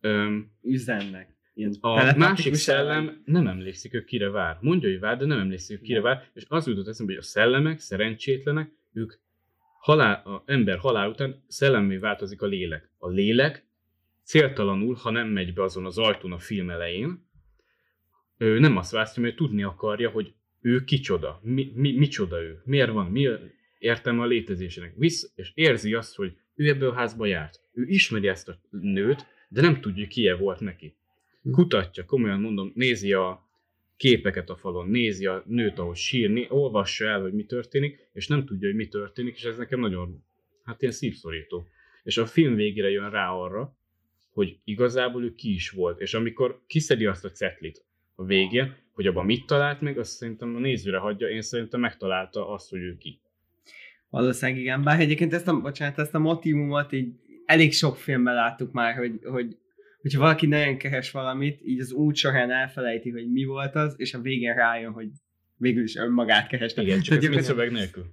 Öm, Üzennek. Ilyen a másik szellem nem emlékszik, hogy kire vár. Mondja, hogy vár, de nem emlékszik, hogy kire vár. És az jutott eszembe, hogy a szellemek, szerencsétlenek, ők halál, a ember halál után szellemmé változik a lélek. A lélek céltalanul, ha nem megy be azon az ajtón a film elején, ő nem azt választja, mert tudni akarja, hogy ő kicsoda, mi, mi, micsoda ő, miért van, mi értelme a létezésének. Visz, és érzi azt, hogy ő ebből a házba járt. Ő ismeri ezt a nőt, de nem tudja, hogy ki volt neki. Kutatja, komolyan mondom, nézi a képeket a falon, nézi a nőt, ahogy sírni, olvassa el, hogy mi történik, és nem tudja, hogy mi történik, és ez nekem nagyon, hát ilyen szívszorító. És a film végére jön rá arra, hogy igazából ő ki is volt. És amikor kiszedi azt a cetlit a végén, hogy abban mit talált meg, azt szerintem a nézőre hagyja, én szerintem megtalálta azt, hogy ő ki. Valószínűleg igen, bár egyébként ezt a, bocsánat, ezt a motivumot így elég sok filmben láttuk már, hogy, hogy hogyha valaki nagyon keres valamit, így az út során elfelejti, hogy mi volt az, és a végén rájön, hogy végül is önmagát kereste. Igen, csak Tehát ez szöveg nélkül.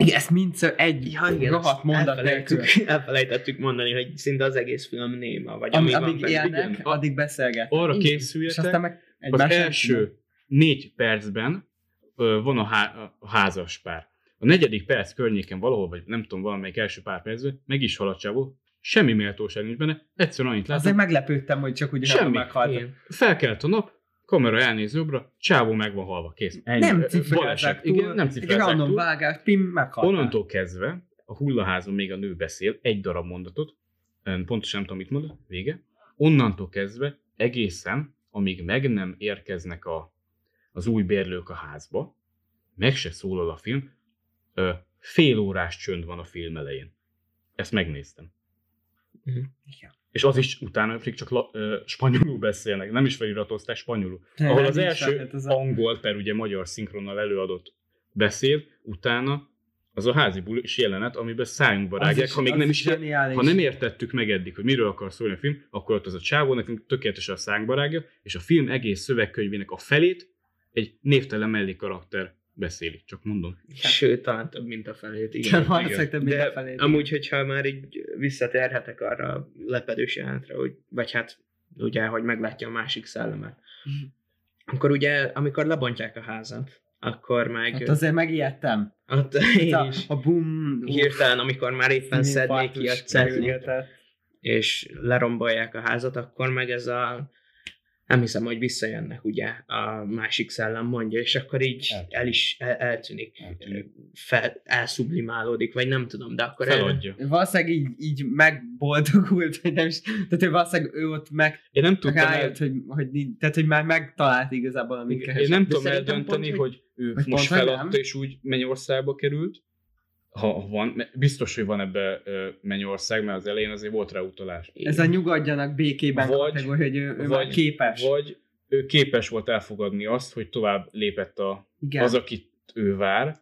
Igen, ezt mind egy Ja, igen, rohadt mondat elfelejtettük, elfelejtettük mondani, hogy szinte az egész film néma, vagy Ami, ami amíg élnek, igen. addig beszélgetnek. Arra Igen. És készüljetek, aztán meg az egymás nem első négy percben ö, van a, há- a házas pár. A negyedik perc környéken valahol, vagy nem tudom, valamelyik első pár percben, meg is halad csávó, semmi méltóság nincs benne, egyszerűen annyit Azért látom, meglepődtem, hogy csak úgy Semmi. meghalt. Felkelt a nap, kamera elnéz jobbra, csávó meg van halva, kész. Ennyi. Nem baleset. túl. Igen, nem Egy random túl. vágás, pim, meghalt. Onnantól kezdve a hullaházon még a nő beszél, egy darab mondatot, pontosan nem tudom, mit mond, vége. Onnantól kezdve egészen, amíg meg nem érkeznek a, az új bérlők a házba, meg se szólal a film, ö, fél órás csönd van a film elején. Ezt megnéztem. Mhm. Igen. És az is utána pedig csak la, ö, spanyolul beszélnek, nem is feliratozták spanyolul. Tényleg, Ahol az első hát ez a- angol, per ugye magyar szinkronnal előadott beszél, utána az a házi bulis jelenet, amiben szájunkba Az rágják, is- ha még az nem is, zseniális. ha nem értettük meg eddig, hogy miről akar szólni a film, akkor ott az a csávó nekünk tökéletesen a szánkba rágja, és a film egész szövegkönyvének a felét egy névtelen mellékarakter beszéli. Csak mondom. Sőt, talán több, mint a felét. Igen, valószínűleg több mint De a felét. amúgy, hogyha már így visszatérhetek arra a lepedős jelentre, hogy, vagy hát ugye, hogy meglátja a másik szellemet. Mhm. Akkor ugye, amikor lebontják a házat, akkor meg... Hát azért megijedtem. ott én A, is a bum... hirtelen, amikor már éppen szednék ki a cetlit. és lerombolják a házat, akkor meg ez a nem hiszem, hogy visszajönnek, ugye, a másik szellem mondja, és akkor így Eltűnik. el is el, eltűnik, Eltűnik. Fel, elszublimálódik, vagy nem tudom, de akkor el, Feladja. Valószínűleg így, így megboldogult, hogy nem is, tehát hogy valószínűleg ő ott meg Én nem tudtam, el, rájött, hogy, hogy, nincs- tehát hogy már megtalált igazából, amit én keresett. nem tudom eldönteni, pont, hogy ő Vagy most hogy feladta, nem. és úgy Mennyországba került. Ha van, biztos, hogy van ebbe Mennyország, mert az elején azért volt rá utalás. Ez a nyugodjanak békében Vagy- kategória, hogy ő, ő már vagy- képes. Vagy ő képes volt elfogadni azt, hogy tovább lépett a, Igen. az, akit ő vár,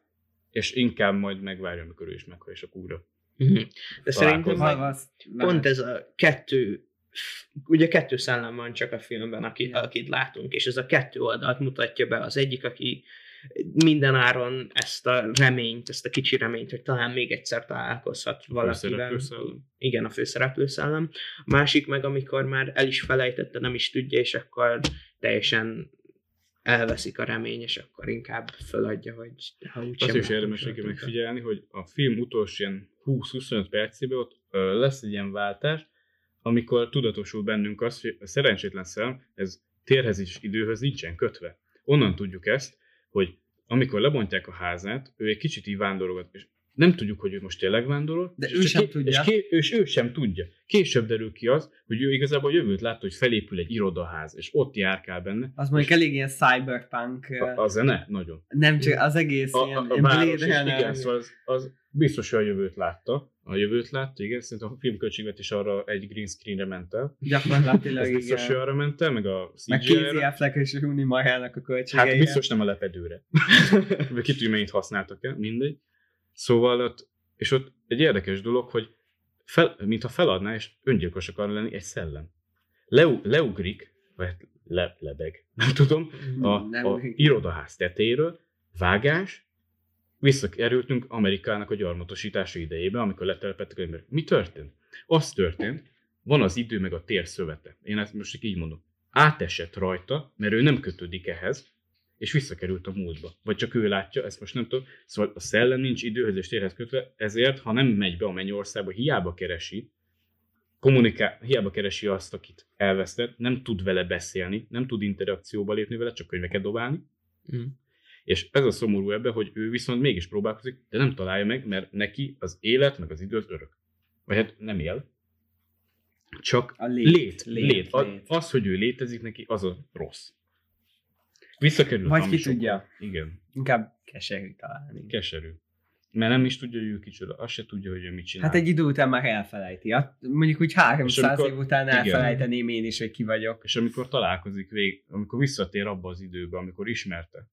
és inkább majd megvárja, amikor ő is meghal, és akkor újra. Mhm. De szerintem Valvasz- pont ez a kettő, ugye kettő szellem van csak a filmben, aki, akit látunk, és ez a kettő oldalt mutatja be. Az egyik, aki minden áron ezt a reményt, ezt a kicsi reményt, hogy talán még egyszer találkozhat valakivel. főszereplő szellem. Igen, a főszereplő szellem. A másik meg, amikor már el is felejtette, nem is tudja, és akkor teljesen elveszik a remény, és akkor inkább föladja, hogy ha úgy Azt is érdemes neki megfigyelni. hogy a film utolsó ilyen 20-25 percében ott ö, lesz egy ilyen váltás, amikor tudatosul bennünk az, hogy a szerencsétlen szellem, ez térhez és időhöz nincsen kötve. Onnan tudjuk ezt, hogy amikor lebontják a házát, ő egy kicsit így vándorogat, és nem tudjuk, hogy ő most tényleg vándorol, De és ő sem ké- tudja. És, ké- és ő sem tudja. Később derül ki az, hogy ő igazából a jövőt látta, hogy felépül egy irodaház, és ott járkál benne. Az mondjuk elég ilyen cyberpunk, A, a zene nagyon. nem csak az egész A, ilyen, a, a ilyen város igen, szóval az, az biztos, hogy a jövőt látta. A jövőt látta, igen, szerintem a filmköltségvetés arra egy green screenre ment el. Gyakorlatilag Ez biztos, hogy igen. arra ment el, meg a Meg Casey CGI-re. Affleck és Rooney Mara-nak a költségei. Hát biztos nem a lepedőre. Vagy ki tudja, mennyit használtak el, mindegy. Szóval ott, és ott egy érdekes dolog, hogy fel, mintha feladná, és öngyilkos akar lenni egy szellem. Leu, leugrik, vagy hát le, lebeg, nem tudom, a, a irodaház tetejéről, vágás, visszakerültünk Amerikának a gyarmatosítása idejébe, amikor letelepedtek az emberek. Mi történt? Az történt, van az idő meg a tér szövete. Én ezt most így mondom. Átesett rajta, mert ő nem kötődik ehhez, és visszakerült a múltba. Vagy csak ő látja, ezt most nem tudom. Szóval a szellem nincs időhöz és térhez kötve, ezért, ha nem megy be a mennyországba, hiába keresi, kommunikál, hiába keresi azt, akit elvesztett, nem tud vele beszélni, nem tud interakcióba lépni vele, csak könyveket dobálni. Mhm. És ez a szomorú ebben, hogy ő viszont mégis próbálkozik, de nem találja meg, mert neki az élet, meg az idő az örök. Vagy hát nem él, csak A lét. lét, lét, lét. A- lét. Az, hogy ő létezik neki, az a rossz. Visszakerül Vagy ki tudja. Igen, Inkább keserű találni. keserű. mert nem is tudja, hogy ő kicsoda, azt se tudja, hogy ő mit csinál. Hát egy idő után már elfelejti. Mondjuk úgy 300 amikor- év után igen. elfelejteném én is, hogy ki vagyok. És amikor találkozik vég, amikor visszatér abba az időbe, amikor ismerte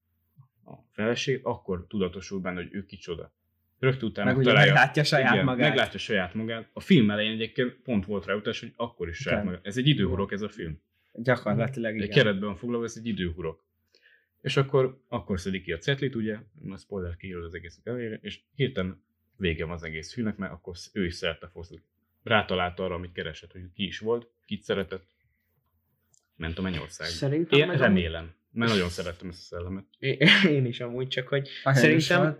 a feleség, akkor tudatosul benne, hogy ő kicsoda. Rögtön utána Meg találja- meglátja saját igen, magát. Meglátja saját magát. A film elején egyébként pont volt rá utas, hogy akkor is saját Igen. magát. Ez egy időhurok ez a film. Gyakorlatilag Egy igen. keretben van foglalva, ez egy időhurok. És akkor, akkor szedik ki a cetlit, ugye, a spoiler kiírod az egészet elére, és hirtelen vége van az egész filmnek, mert akkor ő is szerte fordult. Rátalált arra, amit keresett, hogy ki is volt, kit szeretett. Ment a mennyországba. Szerintem Én remélem, mert nagyon szerettem ezt a szellemet. Én, is amúgy, csak hogy is szerintem,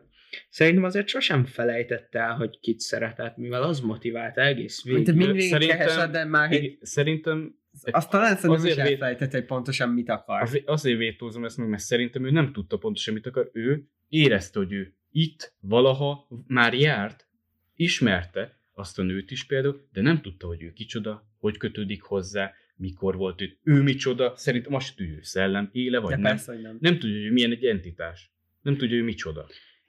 szerintem azért sosem felejtette el, hogy kit szeretett, mivel az motiválta egész Mint végig. mindig Szerintem- de már egy, Szerintem azt talán szerintem azért is vét- elfelejtett, hogy pontosan mit akar. az- azért vétózom ezt meg, mert szerintem ő nem tudta pontosan mit akar. Ő érezte, hogy ő itt valaha már járt, ismerte azt a nőt is például, de nem tudta, hogy ő kicsoda, hogy kötődik hozzá, mikor volt ő, ő micsoda, szerintem azt tudja, hogy ő szellem, éle vagy De nem. persze, hogy nem. Nem tudja, hogy milyen egy entitás. Nem tudja, hogy micsoda.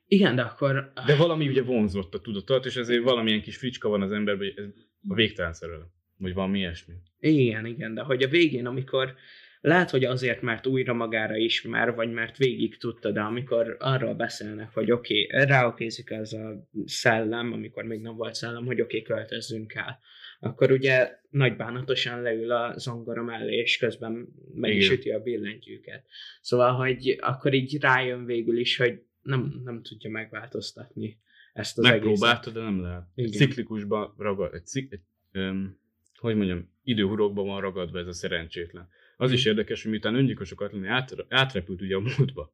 Igen, de akkor... De valami ugye vonzott a tudatot, és ezért valamilyen kis fricska van az emberben, hogy ez a végtelen szerelem. Vagy valami ilyesmi. Igen, igen, de hogy a végén, amikor lehet, hogy azért, mert újra magára ismer, vagy mert végig tudta, de amikor arról beszélnek, hogy oké, okay, ráokézik ez a szellem, amikor még nem volt szellem, hogy oké, okay, költözzünk el, akkor ugye nagy bánatosan leül a zongora mellé, és közben meg is üti a billentyűket. Szóval, hogy akkor így rájön végül is, hogy nem, nem tudja megváltoztatni ezt az egészet. Megpróbálta, de nem lehet. Igen. Ciklikusban ragad, egy, cik, egy öm, hogy mondjam, időhurokban van ragadva ez a szerencsétlen. Az is érdekes, hogy miután öngyilkosokat lenni át, átrepült ugye a múltba.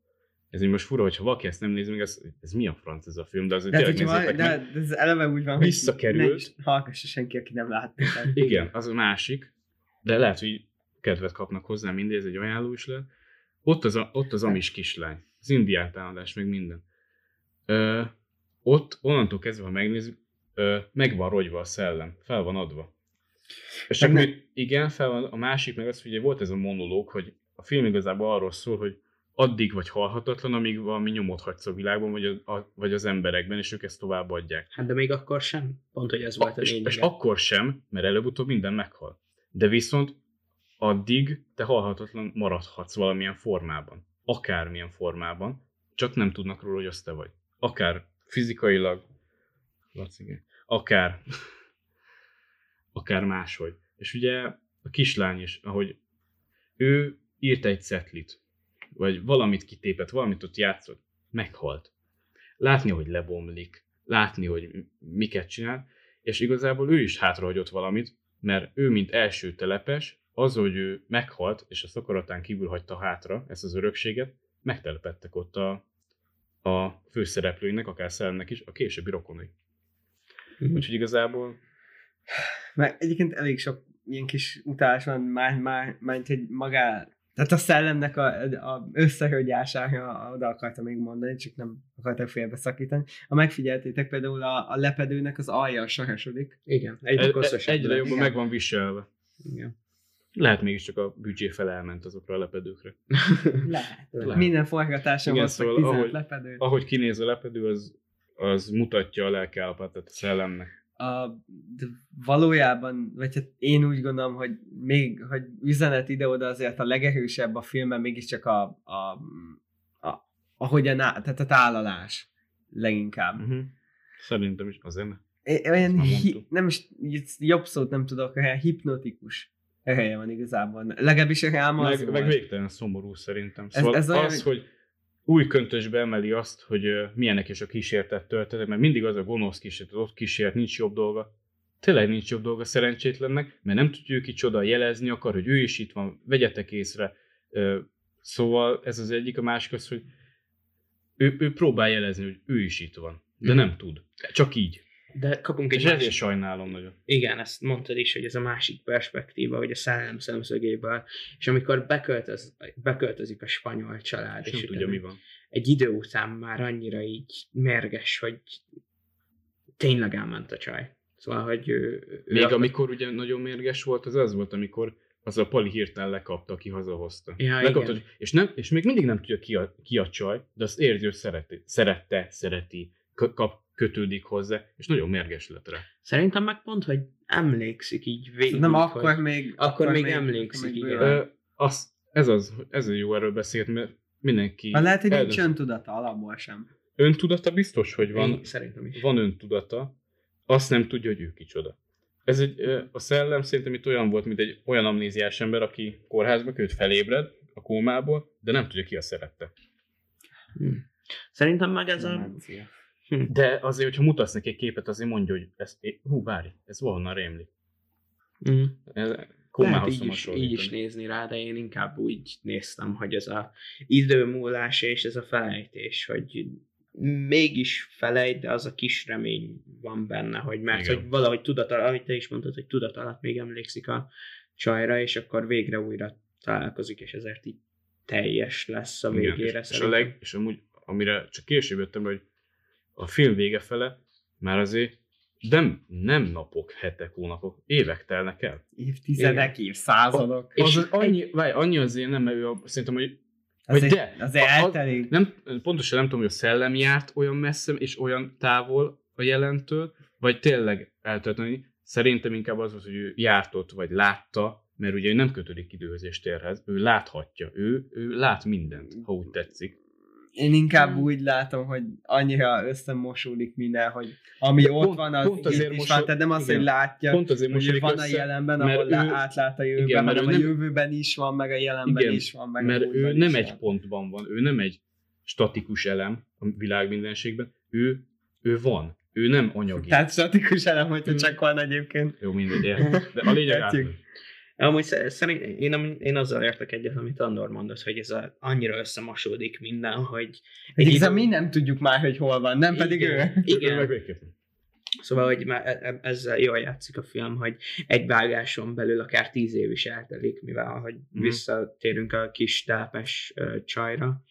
Ez így most fura, hogyha valaki ezt nem nézi meg, ez, ez mi a franc ez a film, de azért De, hát, tényleg nézzétek de, de ez eleve úgy van, hogy Visszakerült. ne is hallgassa senki, aki nem látta. Igen, az a másik, de lehet, hogy kedvet kapnak hozzá mindig, ez egy ajánló is lehet. Ott az, a, ott az amis kislány, az indián támadás, meg minden. Ö, ott, onnantól kezdve, ha megnézzük, ö, meg van rogyva a szellem, fel van adva. És csak igen, fel van, a másik meg az, hogy ugye volt ez a monológ, hogy a film igazából arról szól, hogy addig vagy halhatatlan, amíg valami nyomot hagysz a világban, vagy, a, a, vagy az emberekben, és ők ezt továbbadják. Hát de még akkor sem. Pont, hogy ez volt a És, lényege. és akkor sem, mert előbb-utóbb minden meghal. De viszont addig te halhatatlan maradhatsz valamilyen formában. Akármilyen formában. Csak nem tudnak róla, hogy az te vagy. Akár fizikailag, Laci, akár, akár máshogy. És ugye a kislány is, ahogy ő írt egy szetlit, vagy valamit kitépett, valamit ott játszott, meghalt. Látni, hogy lebomlik, látni, hogy miket csinál, és igazából ő is hátrahagyott valamit, mert ő, mint első telepes, az, hogy ő meghalt, és a szakaratán kívül hagyta hátra ezt az örökséget, megtelepettek ott a, a főszereplőinek, akár szellemnek is, a későbbi rokonai. Mhm. Úgyhogy igazából Meg egyébként elég sok ilyen kis utás van, már, már, már hogy magá, tehát a szellemnek a, a összehölgyására oda akartam még mondani, csak nem akartam félbeszakítani. Ha megfigyeltétek például a, a lepedőnek az alja sarosodik. Igen, egy, egyre egy, kosszasabb egyre jobban meg van viselve. Igen. Lehet mégiscsak a büdzsé fele elment azokra a lepedőkre. Lehet. Lehet. Minden forgatáson Igen, szóval 15 ahogy- lepedőt. Ahogy kinéz a lepedő, az, az mutatja a lelkiállapotát a szellemnek. A, de valójában, vagy hát én úgy gondolom, hogy még, hogy üzenet ide-oda azért a legerősebb a filmben mégiscsak a, a, a ahogyan á, tehát a tálalás leginkább. Uh-huh. Szerintem is a zene. É- Olyan, már hi, nem is, jobb szót nem tudok, olyan hipnotikus helye van igazából. Legalábbis a álma az Meg, meg végtelen szomorú szerintem. Ez- Szóval ez olyan, az, hogy új köntösbe emeli azt, hogy milyenek is a kísértett történetek, mert mindig az a gonosz kísértet, ott kísért, nincs jobb dolga. Tényleg nincs jobb dolga szerencsétlennek, mert nem tudja ő kicsoda jelezni akar, hogy ő is itt van, vegyetek észre. Szóval ez az egyik, a másik az, hogy ő, ő próbál jelezni, hogy ő is itt van, de Mhm. nem tud. Csak így. De kapunk egy És másik sajnálom nagyon. Igen, ezt mondtad is, hogy ez a másik perspektíva, hogy a szellem szemszögéből, és amikor beköltöz, beköltözik a spanyol család, És és tudja, mi van. egy idő után már annyira így mérges, hogy tényleg elment a csaj. Szóval, hogy ő, ő Még akar- amikor ugye nagyon mérges volt, az az volt, amikor az a Pali hirtelen lekapta, aki hazahozta. Ja, lekapta, igen. és, nem, és még mindig nem tudja ki a, ki a csaj, de azt érzi, hogy szereti, szerette, szereti, kap, kötődik hozzá, és nagyon mérges lett rá. Szerintem meg pont, hogy emlékszik így végig. Nem, hogy... akkor még... Akkor még emlékszik, akkor még igen. bőven. Ö, az, ez az, ez a jó erről beszélt, mert mindenki... Ha lehet, hogy nincs eldönt- öntudata alapból sem. Öntudata biztos, hogy van, Én szerintem is. van öntudata, azt nem tudja, hogy ő kicsoda. Ez egy, a szellem szerintem itt olyan volt, mint egy olyan amnéziás ember, aki kórházba került, felébred a kómából, de nem tudja ki a szerette. Hm. Szerintem meg ez a... Demencia. De azért, hogyha mutatsz neki egy képet, azért mondja, hogy ez, hú, várj, ez valahonnan rémlik. Hm. Ez Lehet így is, így is nézni rá, de én inkább úgy néztem, hogy ez a idő múlása és ez a felejtés, hogy mégis felejt, de az a kis remény van benne, hogy mert Igen. hogy valahogy tudat alatt, amit te is mondtad, hogy tudat alatt még emlékszik a csajra, és akkor végre újra találkozik, és ezért így teljes lesz a Igen, végére. és, és, a leg, és amúgy, amire csak később jöttem, hogy a film vége fele már azért nem, nem napok, hetek, hónapok, évek telnek el. Évtizedek, évszázadok. És az, az annyi, várj, annyi azért nem, mert ő a, szerintem, hogy Azért, de, azért a- a- nem, pontosan nem tudom, hogy a szellem járt olyan messze és olyan távol a jelentől, vagy tényleg eltölteni. Szerintem inkább az volt, hogy ő járt ott, vagy látta, mert ugye ő nem kötődik időhöz és térhez, ő láthatja, ő, ő lát mindent, ha úgy tetszik. Én inkább Hmm. úgy látom, hogy annyira összemosódik minden, hogy ami ott Pont- van, az pont itt azért is mosó- van, tehát nem az, igen. hogy látja, Pont azért hogy ő van a jelenben, mert ahol ő- átlát a jövőben, Igen, mert hanem ő a nem- jövőben is van, meg a jelenben Igen, is van, meg mert a ő nem is egy van. pontban van, ő nem egy statikus elem a világ mindenségben, ő, ő van, ő nem anyagi. Tehát statikus elem, hogyha Mm. csak van egyébként. Jó, mindegy, de a lényeg Értjük. Amúgy sze- szerint, én, én azzal értek egyet, amit Andor mondott, hogy ez a, annyira összemosódik minden, hogy Egy idő- idő... mi nem tudjuk már, hogy hol van, nem pedig Igen. ő. Ő Igen. Szóval, hogy már e- e- ezzel jól játszik a film, hogy egy vágáson belül akár tíz év is eltelik, mivel hogy Mhm. visszatérünk a kis tápes ö, csajra,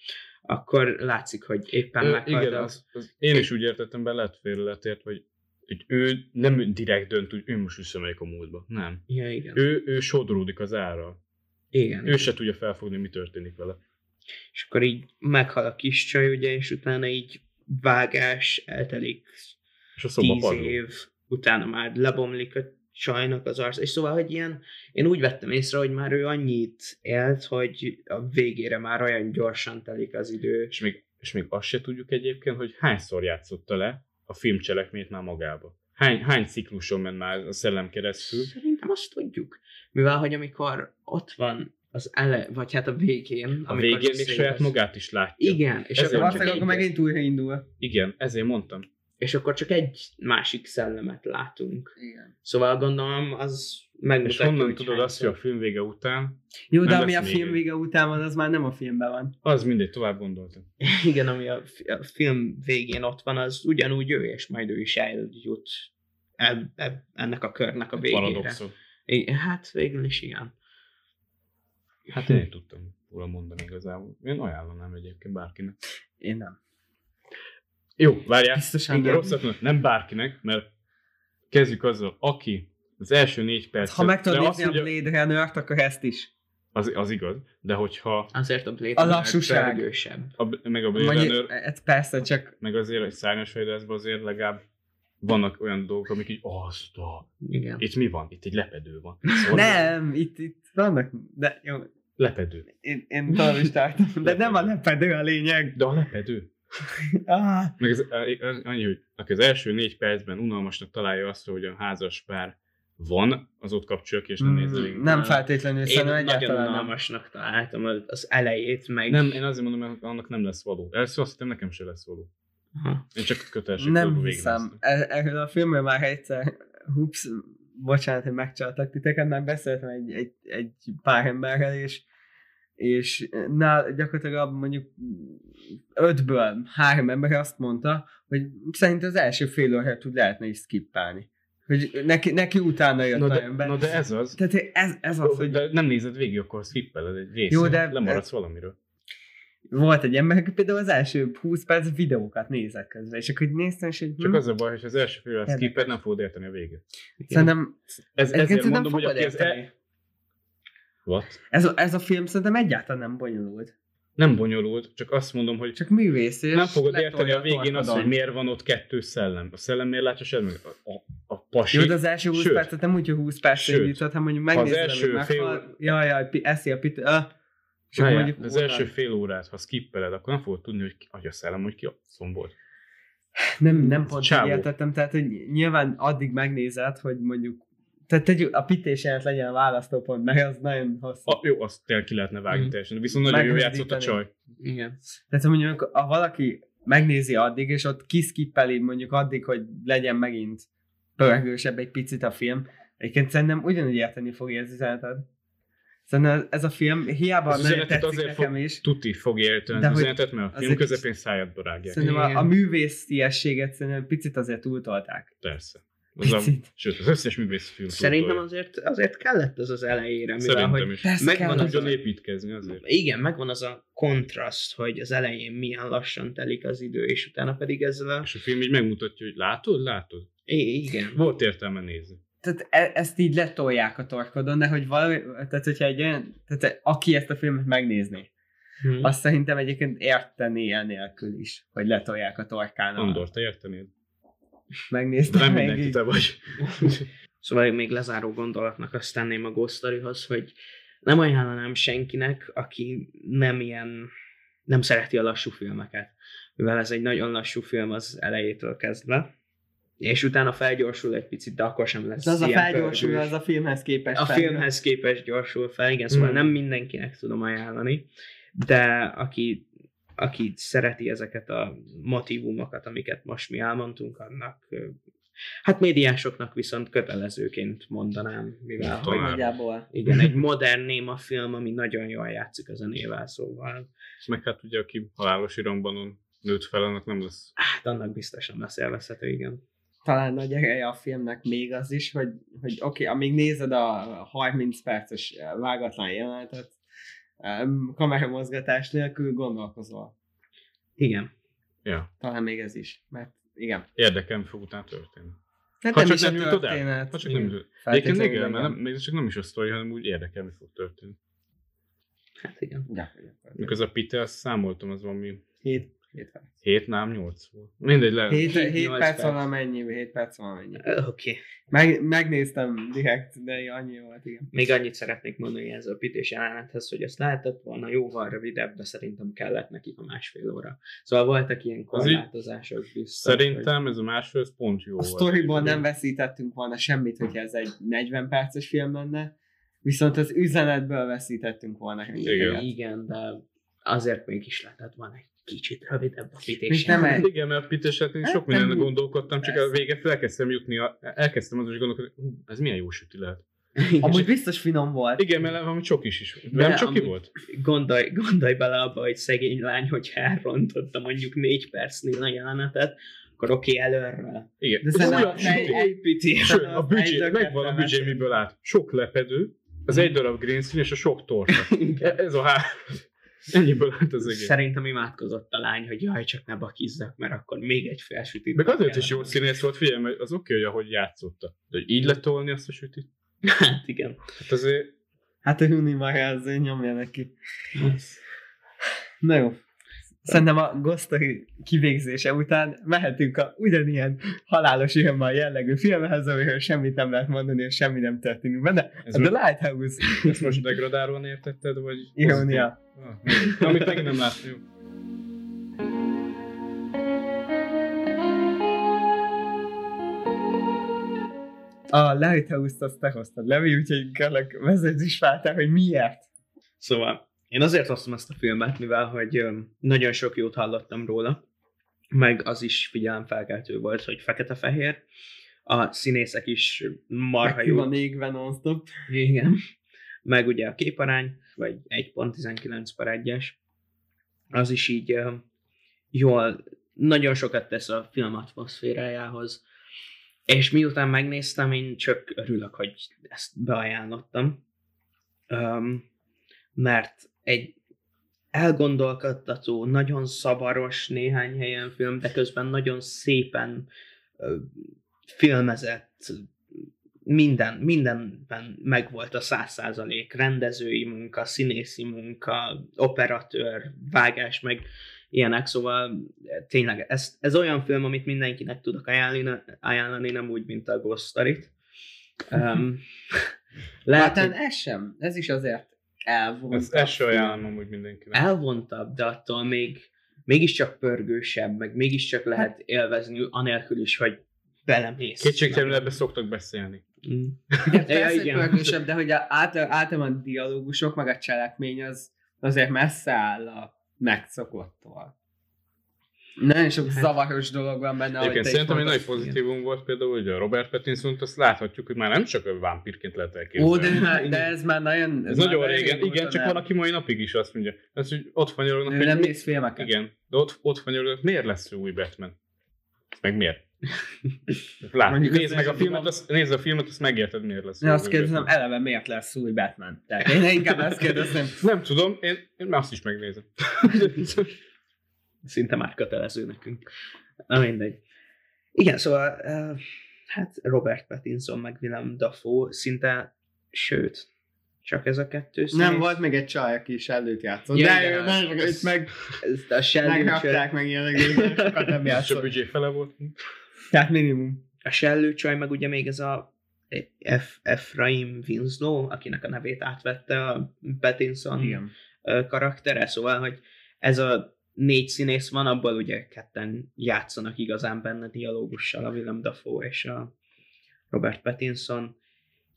akkor látszik, hogy éppen meghalt igen, az, az, én is úgy értettem be, lett ért, hogy, hogy ő nem direkt dönt, hogy ő most visszamegyek a múltba. Nem. Ja, igen. Ő, ő sodródik az árral. igen. Ő se tudja felfogni, mi történik vele. És akkor így meghal a kis csaj, ugye, és utána így vágás, eltelik És a szoba tíz padló. év, utána már lebomlik a csajnak az arc, és szóval, hogy ilyen, én úgy vettem észre, hogy már ő annyit élt, hogy a végére már olyan gyorsan telik az idő. És még, és még azt se tudjuk egyébként, hogy hányszor játszotta le a filmcselekményt már magába. Hány, hány cikluson ment már a szellem keresztül. Szerintem azt tudjuk. Mivel, hogy amikor ott van az ele, vagy hát a végén, A végén még saját magát is látja. Igen, és Ezért akkor, csak akkor megint újra indul. Igen, ezért mondtam. És akkor csak egy másik szellemet látunk. Igen. Szóval gondolom, az megmutatja, És honnan hogy tudod azt, hogy a film vége után, Jó, de ami a film egy. vége után van, az már nem a filmben van. az mindegy, tovább gondoltam. Igen, ami a, fi- a film végén ott van, az ugyanúgy ő, és majd ő is eljut el, el, ennek a körnek a végére. Paradoxon. Hát végül is igen. Hát én tudtam róla mondani igazából. Én ajánlanám egyébként bárkinek. Én nem. Jó, várjál. Biztosan nem. rosszat mondok, nem bárkinek, mert kezdjük azzal, aki az első négy perc. Ha meg tudod de nézni a Blade Runner-t, akkor ezt is. az, az igaz, de hogyha Azért a Blade A Runner lassúság. a, meg a Blade Mondjuk, Runner, ez persze, csak meg azért egy szárnyas fejlesztben azért legalább vannak olyan dolgok, amik így, azt a... Igen. Itt mi van? Itt egy lepedő van. Szóval nem, itt, itt vannak, de jó, Lepedő. én, én tovább is tartom, de nem a lepedő a lényeg. De a lepedő. Ah, Meg az, annyi, hogy aki az első négy percben unalmasnak találja azt, hogy a házas pár van, az ott kapcsolja ki, és nem. Mm, nem feltétlenül, Én szerintem nagyon egyáltalán nem. unalmasnak találtam az- az elejét, meg... Nem, én azért mondom, hogy annak nem lesz való. Először azt hittem, nekem se lesz való. Aha. Én csak kötelesség Nem hiszem. E- Erről a filmről már egyszer, hups, bocsánat, hogy megcsaltak titeket, már beszéltem egy, egy, egy pár emberrel, és, és nál gyakorlatilag mondjuk ötből három ember azt mondta, hogy szerint az első fél órát tud lehetne is skippálni. Hogy neki, neki utána jött Na a de, ember. na de ez az. Tehát ez, ez az, hogy De nem nézed végig, akkor skippeled egy részt. Jó, de- Lemaradsz valamiről. volt egy ember, aki például az első 20 perc videókat nézett közben, és akkor néztem, és hogy Csak hm, az a baj, hogy az első fél Érdekes. skippet nem fogod érteni a végét. szerintem, Ez, ezért mondom, hogy aki az érteni. What? Ez a, ez a film szerintem egyáltalán nem bonyolult. Nem bonyolult, csak azt mondom, hogy Csak művész, és nem fogod érteni a végén azt, hogy miért van ott kettő szellem. A szellem miért látja semmi? A, a, a pasi. Jó, de az első 20 Sőt, percet nem úgy, hogy 20 perc Sőt, indított, hanem mondjuk az megnézed, első hogy fél- meghal, jaj, jaj, eszi a pit, ah, akkor mondjuk az első fél órát, ha skippeled, akkor nem fogod tudni, hogy ki, hogy a szellem, hogy ki a szombolt. Nem, nem pont így értettem, tehát hogy nyilván addig megnézed, hogy mondjuk tehát tegyük, a pités előtt legyen a választópont, mert az nagyon hosszú. A, jó, azt tényleg ki lehetne vágni Mhm. teljesen. Viszont nagyon jól játszott a csaj. Igen. Tehát, mondjuk, ha valaki megnézi addig, és ott kiskippeli mondjuk addig, hogy legyen megint pörgősebb egy picit a film, egyébként szerintem ugyanúgy érteni fogja az üzenetet. Szerintem ez a film hiába Az nagyon tetszik azért nekem fog- is, Tuti fog érteni De az üzenetet, mert a film közepén szájadba rágják. szerintem a, a művésziességet szerintem picit azért túltolták. Persze. Az a, sőt, az összes művész film Szerintem azért, azért kellett ez az elejére, mivel Szerintem hogy is. Megvan az Tudjon a- építkezni azért. igen, megvan az a kontraszt, hogy az elején milyen lassan telik az idő, és utána pedig ezzel a... És a film így megmutatja, hogy látod, látod. I- igen. Volt értelme nézni. tehát e- ezt így letolják a torkodon, de hogy valami, tehát hogyha egy olyan, tehát aki ezt a filmet megnézni, Hm. azt szerintem egyébként érteni enélkül is, hogy letolják a torkán. Andor, te értenéd? Megnéztem Nem mindenki te vagy. Szóval még lezáró gondolatnak azt tenném a Ghost Storyhoz, hogy nem ajánlanám senkinek, aki nem ilyen, nem szereti a lassú filmeket. Mivel ez egy nagyon lassú film az elejétől kezdve, és utána felgyorsul egy picit, de akkor sem lesz De az a felgyorsul, pörgős. az a filmhez képest. A filmhez képest gyorsul fel, igen, szóval Mm. nem mindenkinek tudom ajánlani, de aki, aki szereti ezeket a motivumokat, amiket most mi elmondtunk, annak hát médiásoknak viszont kötelezőként mondanám, mivel hogy. Nagyjából. igen, egy modern néma film, ami nagyon jól játszik a zenével, szóval Meg hát ugye, aki halálos iramban nőtt fel, annak nem lesz. hát annak biztosan lesz élvezhető, igen. Talán nagy ereje a filmnek még az is, hogy, hogy oké, okay, amíg nézed a 30 perces vágatlan jelenetet, kameramozgatás nélkül gondolkozol. Igen. Ja, Talán még ez is, mert igen. érdekel, mi fog utána történni. Hát Ha nem csak is a nem jutod el. Ha csak nem igen. jutod Egyébként Feltétlenül igen, mert nem, még csak nem is a sztori, hanem úgy érdekel, mi fog történni. Hát igen. Gyakorlatilag. Mikor az a Peter, számoltam, az valami Hét, hét perc. 7, nem 8 volt. Mindegy, le. Hét, Hét- hét nyolc perc perc. valamennyi, hét perc valamennyi. Oké. Okay. Meg, megnéztem direkt, de annyi volt, igen. Még annyit szeretnék mondani ez a pités jelenethez, hogy ezt lehetett volna jóval rövidebb, de szerintem kellett nekik a másfél óra. Szóval voltak ilyen korlátozások biztos. Szerintem ez a másfél, ez pont jó A volt. sztoriból nem veszítettünk volna semmit, hogyha ez egy 40 perces film lenne, viszont az üzenetből veszítettünk volna. rengeteget. Igen, de azért mégis lehetett volna egy kicsit rövidebb a pités. Mint nem egy- Igen, mert a Peter hát én sok nem minden úgy. gondolkodtam, csak a vége elkezdtem jutni, elkezdtem azon is gondolkodni, ez milyen jó süti lehet. Igen, Amúgy biztos finom volt. Igen, mert valami csok is is. De Nem csoki volt? gondolj, gondolj bele abba, hogy szegény lány, hogy elrontotta mondjuk négy percnél a jelenetet, akkor oké, előről. Igen. De Ez szerintem olyan egy- Építi. Sőt, a büdzsé, megvan a büdzsé, miből állt. Sok lepedő, az egy darab green screen és a sok torta. Ez a há... Ennyiből állt az egész. Szerintem imádkozott a lány, hogy jaj, csak ne bakizzak, mert akkor még egy felsütit. Meg azért is jó színész volt, figyelj, mert az oké, hogy ahogy játszotta. De hogy így letolni azt a sütit? Hát igen. Hát azért... Hát a Huni maga azért nyomja neki. Na jó. Szerintem a Ghostory kivégzése után mehetünk a ugyanilyen halálos irányban jellegű filmhez, amiről semmit nem lehet mondani, és semmi nem történik benne. Ez The most, Lighthouse. ezt most degradálóan értetted, vagy... Pozitív? Ah, amit meg nem. Jó. A Lighthouse-t azt te hoztad, Levi, úgyhogy kérlek, vezetsz is fel hogy miért. Szóval én azért hoztam ezt a filmet, mivel hogy nagyon sok jót hallottam róla, meg az is figyelemfelkeltő volt, hogy fekete-fehér, a színészek is marha jó. van égve non-stop. Igen. Meg ugye a képarány, vagy 1.19 per 1-es, az is így jól, nagyon sokat tesz a film atmoszférájához. És miután megnéztem, én csak örülök, hogy ezt beajánlottam. Um, mert egy elgondolkodtató, nagyon szavaros néhány helyen film, de közben nagyon szépen ö, filmezett minden, mindenben megvolt a száz százalék, rendezői munka, színészi munka, operatőr, vágás, meg ilyenek, szóval tényleg ez, ez olyan film, amit mindenkinek tudok ajánlani, ajánlani nem úgy, mint a Ghost Story-t. Um, lehet, hát hogy... ez sem, ez is azért elvontabb. Ez, ez se ajánlom amúgy mindenkinek. Elvontabb, de attól még mégiscsak pörgősebb, meg mégiscsak lehet hát- élvezni, anélkül is, hogy belemész. Kétségtelenül ebbe szoktak beszélni. Mm. Ja, persze, ja, pörgősebb, de hogy át, általában a dialógusok, meg a cselekmény az azért messze áll a megszokottól. Nagyon sok hát, zavaros dolog van benne. Egyébként szerintem egy nagy pozitívum volt például, hogy a Robert pattinson azt láthatjuk, hogy már nem csak a vámpírként lehet elképzelni. Ó, de, de ez már nagyon... Ez, ez nagyon régen, igen, csak van, aki mai napig is azt mondja. Ez, hogy ott fanyarognak. Ő nem néz filmeket. Igen, de ott, ott fanyarognak, miért lesz ő új Batman? Meg miért? Lát, nézd meg a filmet, azt, nézd a filmet, azt megérted, miért lesz. Ja, azt kérdezem, eleve miért lesz új Batman? Tehát én inkább ezt kérdezem. Nem tudom, én, én már azt is megnézem. Szinte már kötelező nekünk. Na mindegy. Igen, szóval hát Robert Pattinson meg Willem Dafoe szinte, sőt, csak ez a kettő színész. Nem, volt még egy csaj, aki is előtt játszott. Ja, de ő nem, itt meg ezt a megrakták meg ilyenek, sokat nem játszott. És a büdzsé fele volt. Tehát minimum. A sellő csaj meg ugye még ez a F. Efraim Winslow, akinek a nevét átvette a Pattinson Igen. karaktere, szóval, hogy ez a négy színész van, abból ugye ketten játszanak igazán benne dialógussal, a Willem Dafoe és a Robert Pattinson.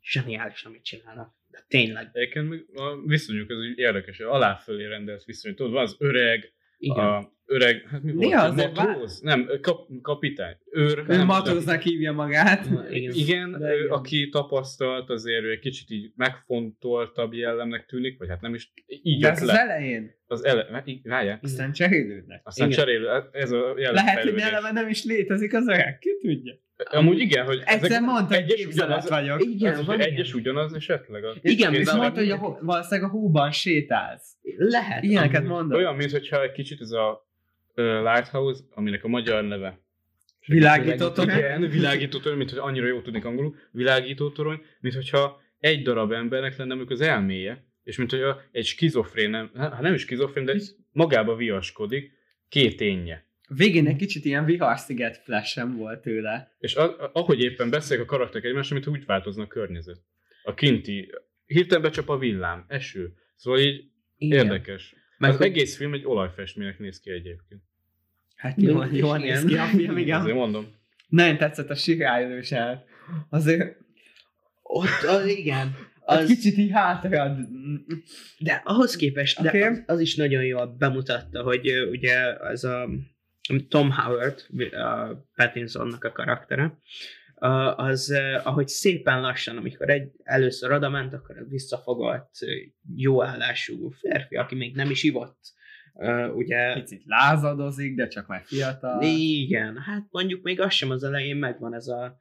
Zseniális, amit csinálnak. De tényleg. Egyébként a viszonyuk, ez érdekes, aláfölé rendelt viszony. Tudod, van az öreg, Igen. a öreg, hát mi, mi volt? Az matróz? Nem, kap, kapitány. Őr, ő nem, matróznak hívja magát. Igen, igen, ő, igen, aki tapasztalt, azért ő egy kicsit így megfontoltabb jellemnek tűnik, vagy hát nem is így De ez le. az elején. Az ele, várjál. Aztán cserélődnek. Aztán cserélő, ez a jelen Lehet, hogy eleve nem is létezik az öreg, ki tudja. Amúgy igen, hogy Egyszer ezek mondta, hogy egyes ugyanaz, vagyok. Igen, az, van egyes ilyen. ugyanaz esetleg. A igen, viszont mondta, hogy a, valószínűleg a hóban sétálsz. Lehet. Ilyeneket mondod. Olyan, mintha egy kicsit ez a Lighthouse, aminek a magyar neve Világító torony? Igen, világító torony, mint hogy annyira jó tudnék angolul, világító torony, mint hogyha egy darab embernek lenne mondjuk az elméje, és mint hogy egy skizofrén, nem, hát nem is skizofrén, de magába viaskodik, két énje. Végén egy kicsit ilyen viharsziget flash volt tőle. És a, ahogy éppen beszélek a karakterek egymásra, mint úgy változnak a környezet. A kinti, hirtelen becsap a villám, eső. Szóval így Igen. érdekes. Meg az hogy... egész film egy olajfestménynek néz ki egyébként. Hát jó, jól néz ki a film, igen. Azért mondom. Nagyon tetszett a sirályos el. Azért... Ott, az, igen. Az... Egy kicsit így hátra. De ahhoz képest, okay. de az, az, is nagyon jól bemutatta, hogy uh, ugye az a Tom Howard, a Pattinsonnak a karaktere, az, ahogy szépen lassan, amikor egy, először oda ment, akkor visszafogott, jó állású férfi, aki még nem is ivott. Uh, ugye... Picit lázadozik, de csak már fiatal. Igen, hát mondjuk még az sem az elején megvan ez a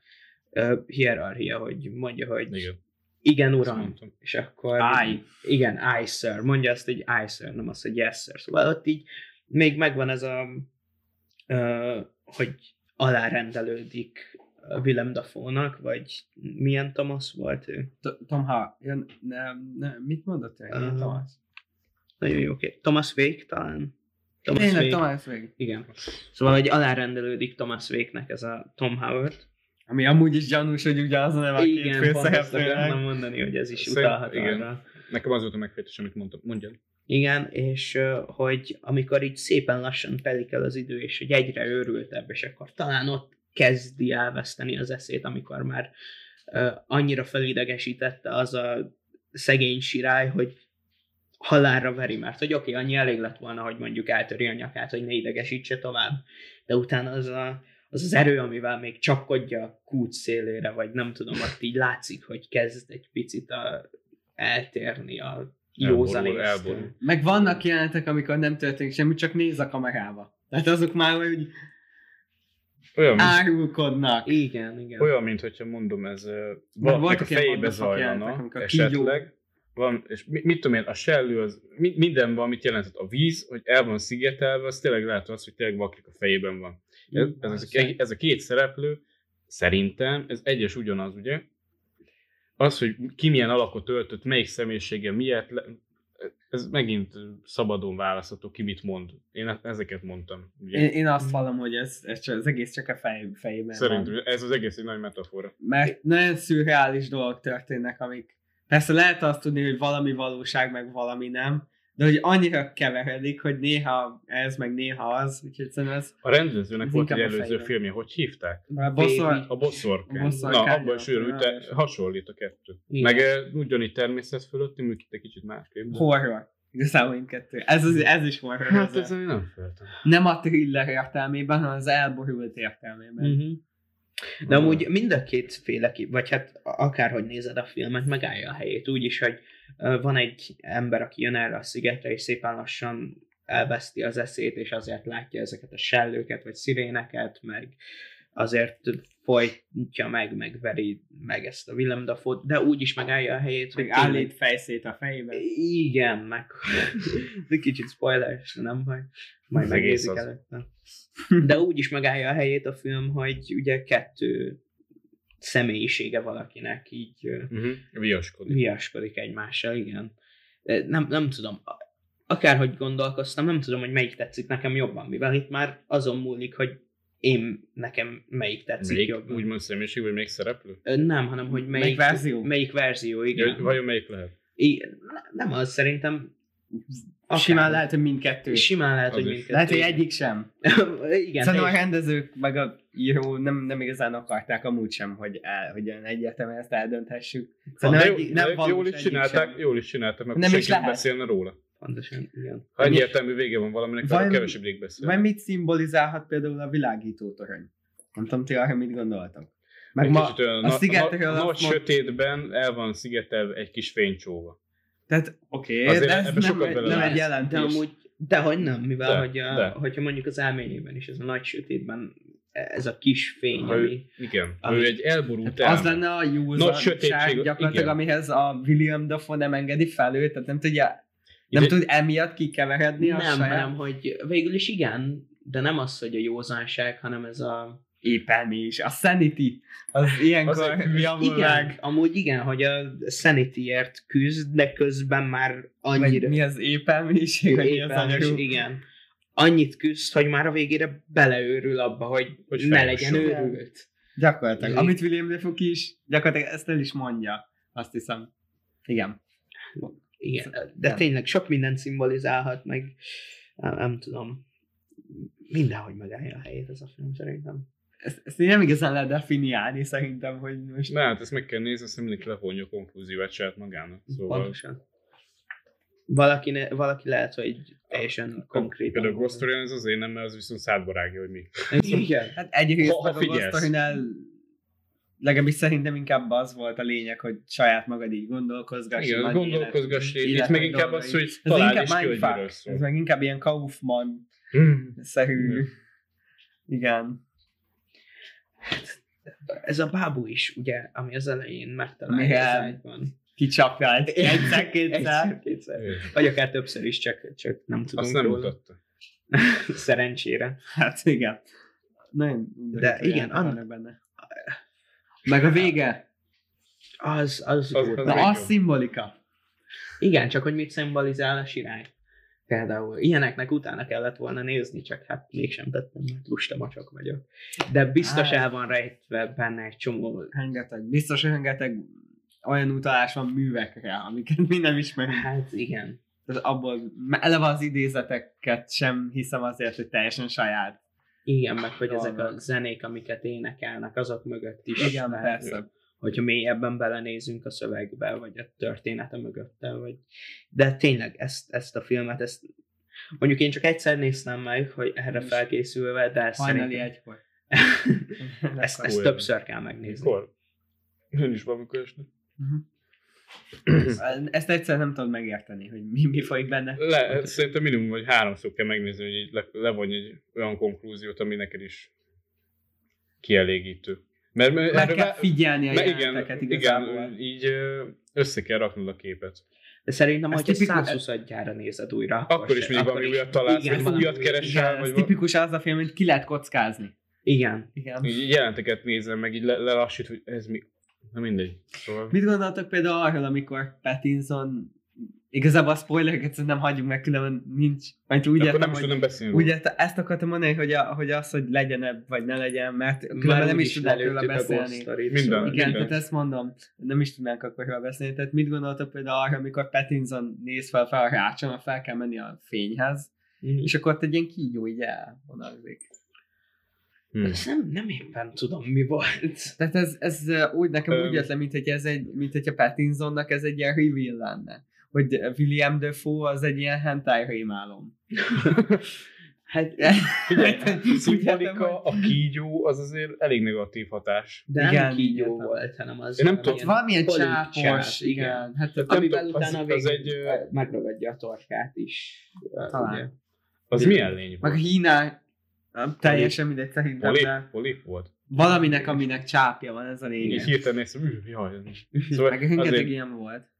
uh, hierarchia, hogy mondja, hogy igen, igen uram, és akkor I. igen, I sir, mondja azt, hogy I sir, nem azt, hogy yes sir. Szóval ott így még megvan ez a uh, hogy alárendelődik Willem Dafoe-nak, vagy milyen Thomas volt ő? Tom nem, nem, mit mondott ő? Uh, Thomas? Nagyon jó, oké. Thomas Wake talán? Thomas Tényleg, Wake. Thomas Wake. Igen. Szóval, hogy alárendelődik Thomas Wake-nek ez a Tom Howard. Ami amúgy is gyanús, hogy ugyanaz a neve a két főszereplőnek. mondani, hogy ez is Szerint, utalhat igen. arra. Nekem az volt a megfejtés, amit mondtam. Mondjad. Igen, és hogy amikor így szépen lassan telik el az idő, és hogy egyre őrültebb, és akkor talán ott kezdi elveszteni az eszét, amikor már annyira felidegesítette az a szegény sirály, hogy halálra veri, mert hogy oké, okay, annyi elég lett volna, hogy mondjuk eltöri a nyakát, hogy ne idegesítse tovább, de utána az a, az, az erő, amivel még csapkodja a kút szélére, vagy nem tudom, ott így látszik, hogy kezd egy picit a, eltérni a józanésztől. Meg vannak jelentek, amikor nem történik semmi, csak néz a kamerába. Tehát azok már, hogy olyan, árulkodnak. Igen, igen. Olyan, mint hogyha mondom, ez valakinek a fejébe zajlana esetleg. Van, és mit, mit tudom én, a sellő, az, minden van, mit jelentett a víz, hogy el van szigetelve, az tényleg lehet az, hogy tényleg vaklik a fejében van. Ez, ez, ez, a, ez a két szereplő, szerintem, ez egyes ugyanaz, ugye? Az, hogy ki milyen alakot öltött, melyik személyisége miért, ez megint szabadon választható, ki mit mond. Én e- ezeket mondtam. Ugye. Én, én azt vallom, hogy ez, ez csak, az egész csak a fej, fejében Szerintem van. ez az egész egy nagy metafora. Mert nagyon szürreális dolgok történnek, amik... Persze lehet azt tudni, hogy valami valóság, meg valami nem, de hogy annyira keveredik, hogy néha ez, meg néha az, úgyhogy szerintem ez A rendezőnek Ez volt egy előző filmje, hogy hívták? a bosszor, A bosszorkány. A bosszorkány, Na, abban is őrült, de hasonlít a kettő. Igen. Meg eh, ugyanígy természet fölötti, működik egy kicsit másképp. de- horror. Igazából mindkettő. Ez, az, ez is horror. Hát ez nem feltem. Nem a thriller értelmében, hanem az elborult értelmében. Uh-huh. De amúgy mind a kétféle, ki- vagy hát akárhogy nézed a filmet, megállja a helyét. Úgy is, hogy van egy ember, aki jön erre a szigetre, és szépen lassan elveszti az eszét, és azért látja ezeket a sellőket, vagy sziréneket, meg azért folytja meg, megveri meg ezt a Willem dafoe de úgy is megállja a helyét, hogy Hogy állít fejszét a fejében. igen, meg de kicsit spoileres, de nem baj. Majd megnézik előtte. De úgy is megállja a helyét a film, hogy ugye kettő személyisége valakinek így Uh-huh. Viaskodik. viaskodik egymással, igen. Nem, nem tudom, akárhogy gondolkoztam, nem tudom, hogy melyik tetszik nekem jobban, mivel itt már azon múlik, hogy én nekem melyik tetszik Még jobban. úgymond személyiség, vagy még szereplő? Nem, hanem hogy melyik, Melyik verzió? Melyik verzió, Ja, igen. hogy vajon melyik lehet? Igen, nem az, szerintem akár. Simán lehet, hogy mindkettő. Simán lehet, Az hogy mindkettő. Lehet, hogy egyik sem. igen, Szerintem a rendezők, meg a író nem, nem igazán akarták amúgy sem, hogy, el, hogy egyértelműen ezt eldönthessük. Szerintem jó, egyik, de nem valós jól is csinálták, sem. jól is csinálták, mert Nem is lehet. beszélne róla. Pontosan, igen. Ha egyértelmű vége van valaminek, akkor kevesebbig beszél. Vagy mit szimbolizálhat például a világító torony? Nem tudom, ti arra mit gondoltak. Meg Egy ma, kicsit olyan a na- szigetről na- azt nagy mond- sötétben el van szigetelve egy kis fénycsóva. Tehát oké, okay, de ez nem, egy, nem egy De jelentés. amúgy, dehogy nem, mivel De, hogy a, de. hogyha mondjuk az elményében is ez a nagy sötétben ez a kis fény, Ha ami... igen, ami- ő egy elborult Hát az elme. lenne a józanság gyakorlatilag, igen. amihez a William Dafoe nem engedi fel őt, tehát nem tudja, nem Ide- tud emiatt kikeveredni a nem, saját hanem hogy végül is igen, de nem az, hogy a józanság, hanem ez a... épelmi is. A sanity, az ilyenkor javul meg. amúgy igen, hogy a Sanity-ért küzd, de közben már Vagy annyira... mi az épelmiség, vagy mi az anyagú. igen. Annyit küzd, hogy már a végére beleőrül abba, hogy, Hogy ne legyen őrült. Gyakorlatilag. Igen. Amit William Dafoe ki is, gyakorlatilag ezt el is mondja. Azt hiszem. Igen. Igen, de tényleg sok mindent szimbolizálhat, meg nem, nem tudom, mindenhogy megállja a helyét ez a film szerintem. Ezt, ezt én nem igazán lehet definiálni szerintem, hogy most... Na, hát ezt meg kell nézni, aztán mindenki levonja a konklúziót saját magának. Szóval Pontosan. Valaki, ne, valaki lehet, hogy teljesen konkrét. Például a Ghost ez azért nem, mert az viszont szádbarágja, hogy mi. Igen. Hát egyrészt Ha- a. Ghostorinál legalábbis szerintem inkább az volt a lényeg, hogy saját magad így gondolkozgass. Igen, gondolkozgass, itt meg inkább az, hogy találd inkább és ki, hogy. Ez meg inkább ilyen Kaufman-szerű. Igen. Ez a bábú is, ugye, ami az elején megtalálja Igen. az ágyban. Kicsapja egy egyszer-kétszer. Egyszer-kétszer. Vagy akár többször is, csak, csak nem tudunk Azt nem róla. mutatta. Szerencsére. Hát igen. Nagyon De igen, jelentek an- vannak benne. Meg a vége. Az, az, Az- az, az Na, az szimbolika. Igen, csak hogy mit szimbolizál a sirály. Például ilyeneknek utána kellett volna nézni, csak hát mégsem tettem, mert lusta macsak vagyok. De biztos Á. el van rejtve benne egy csomó... Rengeteg. Biztos, rengeteg olyan utalás van művekre, amiket mi nem ismerünk. Hát igen. Tehát abból eleve az idézeteket sem hiszem azért, hogy teljesen saját. Igen, meg hogy ezek a zenék, amiket énekelnek, azok mögött is. Igen, persze. Hogyha mélyebben belenézünk a szövegbe, vagy a története mögötte, vagy... De tényleg ezt, ezt a filmet, ezt mondjuk én csak egyszer néztem meg, hogy erre felkészülve, de Hajnali szerintem egykor. ezt, ezt többször kell megnézni. Mikor? Én is valamikor este. Ezt egyszer nem tudod megérteni, hogy mi, mi folyik benne. Le, szerintem minimum, hogy háromszor kell megnézni, hogy így le, levonj egy olyan konklúziót, ami neked is kielégítő. Mert, mert Meg kell figyelni a mert igen, igazából. igen, így össze kell raknod a képet. De szerintem, Ez hogy tipikus- 120 gyára nézed újra, Akkor is se- mindig valami újat találsz, igen, vagy újat keresel, Igen, vagy ez tipikus az a film, hogy ki lehet kockázni. Igen. Igen. így jelenteket nézem, meg így le, lelassít, hogy ez mi, Na mindegy. Szóval... Mit gondoltok például arról, amikor Pattinson Igazából a spoilereket szerintem hagyjuk meg, különben nincs. Majd úgy Akkor értem, nem is hogy, tudom beszélni. úgy értem, ezt akartam mondani, hogy, a, hogy az, hogy legyen -e, vagy ne legyen, mert különben nem is tudnánk róla beszélni. Minden. Igen, minden. tehát ezt mondom, nem is tudnánk akkor róla beszélni. Tehát mit gondoltok például arra, amikor Pattinson néz fel, fel a rácson, mert fel kell menni a fényhez, Mhm. és akkor ott egy ilyen kígyó így elvonalzik. Hm. Ezt nem, nem éppen tudom, mi volt. Tehát ez, ez úgy nekem Öm. úgy jött le, mint hogy ez egy, mint hogyha Pattinsonnak ez egy ilyen reveal lenne. Hogy William Dafoe az egy ilyen hentai rémálom. Hát, Figyelj, Úgy értem, szimbolika, a kígyó az azért elég negatív hatás. de Igen, nem kígyó értem. volt, hanem az Én nem valamilyen tudom, Valamilyen polip csápos, csáp, igen. Hát Tehát nem Amivel tudom, az- utána az végig egy, ö, megragadja a torkát is. Talán. ugye. Az milyen lény meg a volt? Hínál, nem, teljesen mindegy szerintem, Polip, de polip volt? valaminek, aminek csápja van, ez a Így lényeg. hirtelen néztem, "Üh, jaj. Szóval Meg rengeteg azért, ilyen volt.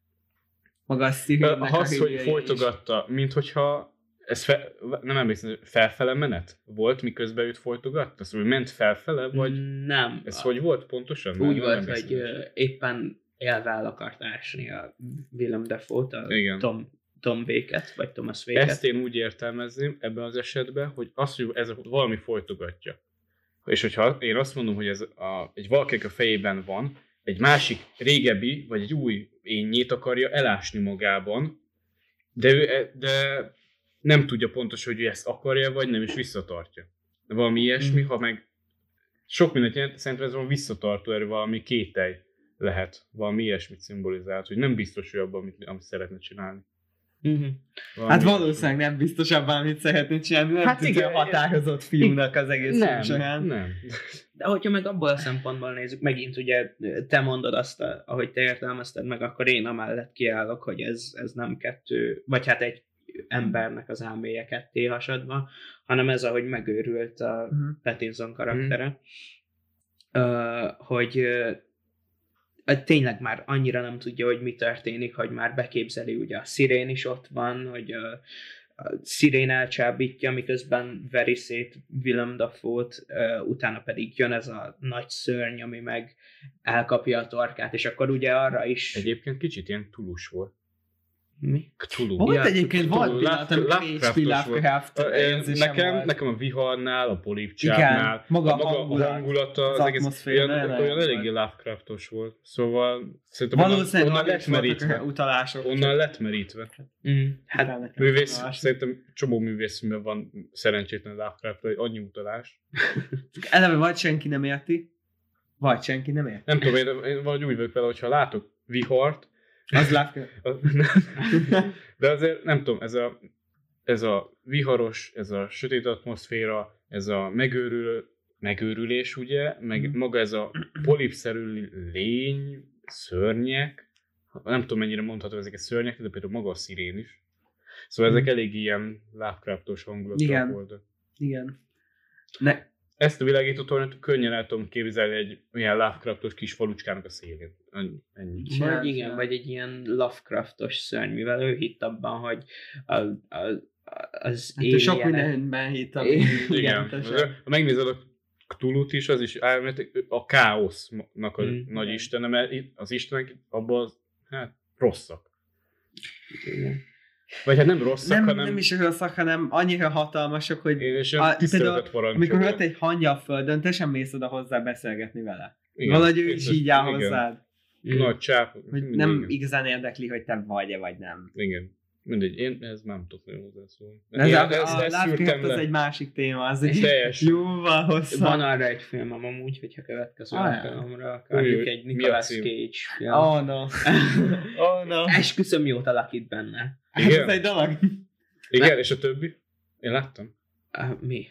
Maga a Stevennek a az, hogy folytogatta, mint hogyha ez fe, nem emlékszem, felfele menet volt, miközben őt folytogatta? Szóval ment felfele, vagy Nem. ez A- hogy volt pontosan? Úgy Nem volt, emlékszem hogy éppen élve el akart ásni a Willem Dafoe-t, a Igen. Tom, Tom Véket, vagy Thomas Véket. Ezt én úgy értelmezném ebben az esetben, hogy azt, hogy ez valami folytogatja. És hogyha én azt mondom, hogy ez a, egy valakinek a fejében van, egy másik régebbi, vagy egy új énnyét akarja elásni magában, de, ő, e- de nem tudja pontosan, hogy ő ezt akarja, vagy nem, és visszatartja. Valami ilyesmi, Mm. ha meg sok mindent jelent, szerintem ez valami visszatartó erő, valami kételj lehet, valami ilyesmit szimbolizált, hogy nem biztos, hogy abban, amit, amit szeretne csinálni. Uh-huh. Valami Hát valószínűleg nem biztos abban, amit szeretnél csinálni, nem Hát igen, határozott fiúnak az egész Nem, során. nem. De hogyha meg abból a szempontból nézzük, megint ugye te mondod azt, a- ahogy te értelmezted meg, akkor én amellett kiállok, hogy ez, ez nem kettő, vagy hát egy embernek az elméje ketté hasadva, hanem ez, ahogy megőrült a Mhm. Pattinson karaktere, uh, hogy uh, tényleg már annyira nem tudja, hogy mi történik, hogy már beképzeli, ugye a szirén is ott van, hogy a, a szirén elcsábítja, miközben veri szét Willem Dafoe-t, utána pedig jön ez a nagy szörny, ami meg elkapja a torkát, és akkor ugye arra is... Egyébként kicsit ilyen tulus volt. Mi? Cthulhu. Volt Ja, egyébként, Cthulhu, volt pillanat, amikor Lovecraftos H.P. volt. Lovecraft nekem, volt. nekem a viharnál, a polipcsápnál, Igen, maga a maga hangulat, a hangulata, az az, egész olyan, olyan eléggé volt. Lovecraftos volt. Szóval szerintem Valószínűleg onnan, onnan lett merítve. utalások. Onnan lett merítve. Mm, hát nekem Művész, szerintem csomó művészműben van szerencsétlen Lovecraft, hogy annyi utalás. Eleve vagy senki nem érti, vagy senki nem érti. Nem tudom, én, én valahogy úgy vagyok vele, hogyha látok vihart, Az Lovecraft. De azért nem tudom, ez a, ez a viharos, ez a sötét atmoszféra, ez a megőrül, megőrülés, ugye, meg Mhm. maga ez a polipszerű lény, szörnyek, nem tudom mennyire mondható ezek a szörnyek, de például maga a szirén is. Szóval ezek Mhm. elég ilyen Lovecraftos hangulatok Igen. voltak. Igen. Ne, Ezt a világító tornyot könnyen el tudom képzelni egy olyan Lovecraftos kis falucskának a szélén. Ennyi. Vagy igen, csinál. vagy egy ilyen Lovecraftos szörny, mivel ő hitt abban, hogy a, a, az hát sok mindenben hitt. Igen. Igen. Ha megnézed a Cthulhu-t is, az is a káosznak a Mm. nagy istene, mert az istenek abban az, hát rosszak. Igen. Vagy hát nem rosszak, Nem, hanem nem is rosszak, hanem annyira hatalmasok, hogy én és A- tiszteletet amikor ott egy hangya a földön, te sem mész oda hozzá beszélgetni vele. Igen. Valahogy ő is így áll igen. hozzád. Nagy csáp. hogy nem igen. igazán érdekli, hogy te vagy-e vagy nem. Igen. Mindegy, én ez nem tudok nagyon hozzászólni. Ez Én a, ezt- a ezt Lovecraft szűrtem az le. egy másik téma, az egy Teljes. jóval hosszabb. Van arra egy filmem amúgy, hogyha következő Ah, alkalomra akarjuk egy a Nicolas? Cage film. Oh no. oh no. Esküszöm jót alakít benne. Hát Igen? ez egy dolog. Igen, és a többi? Én láttam. Uh, mi?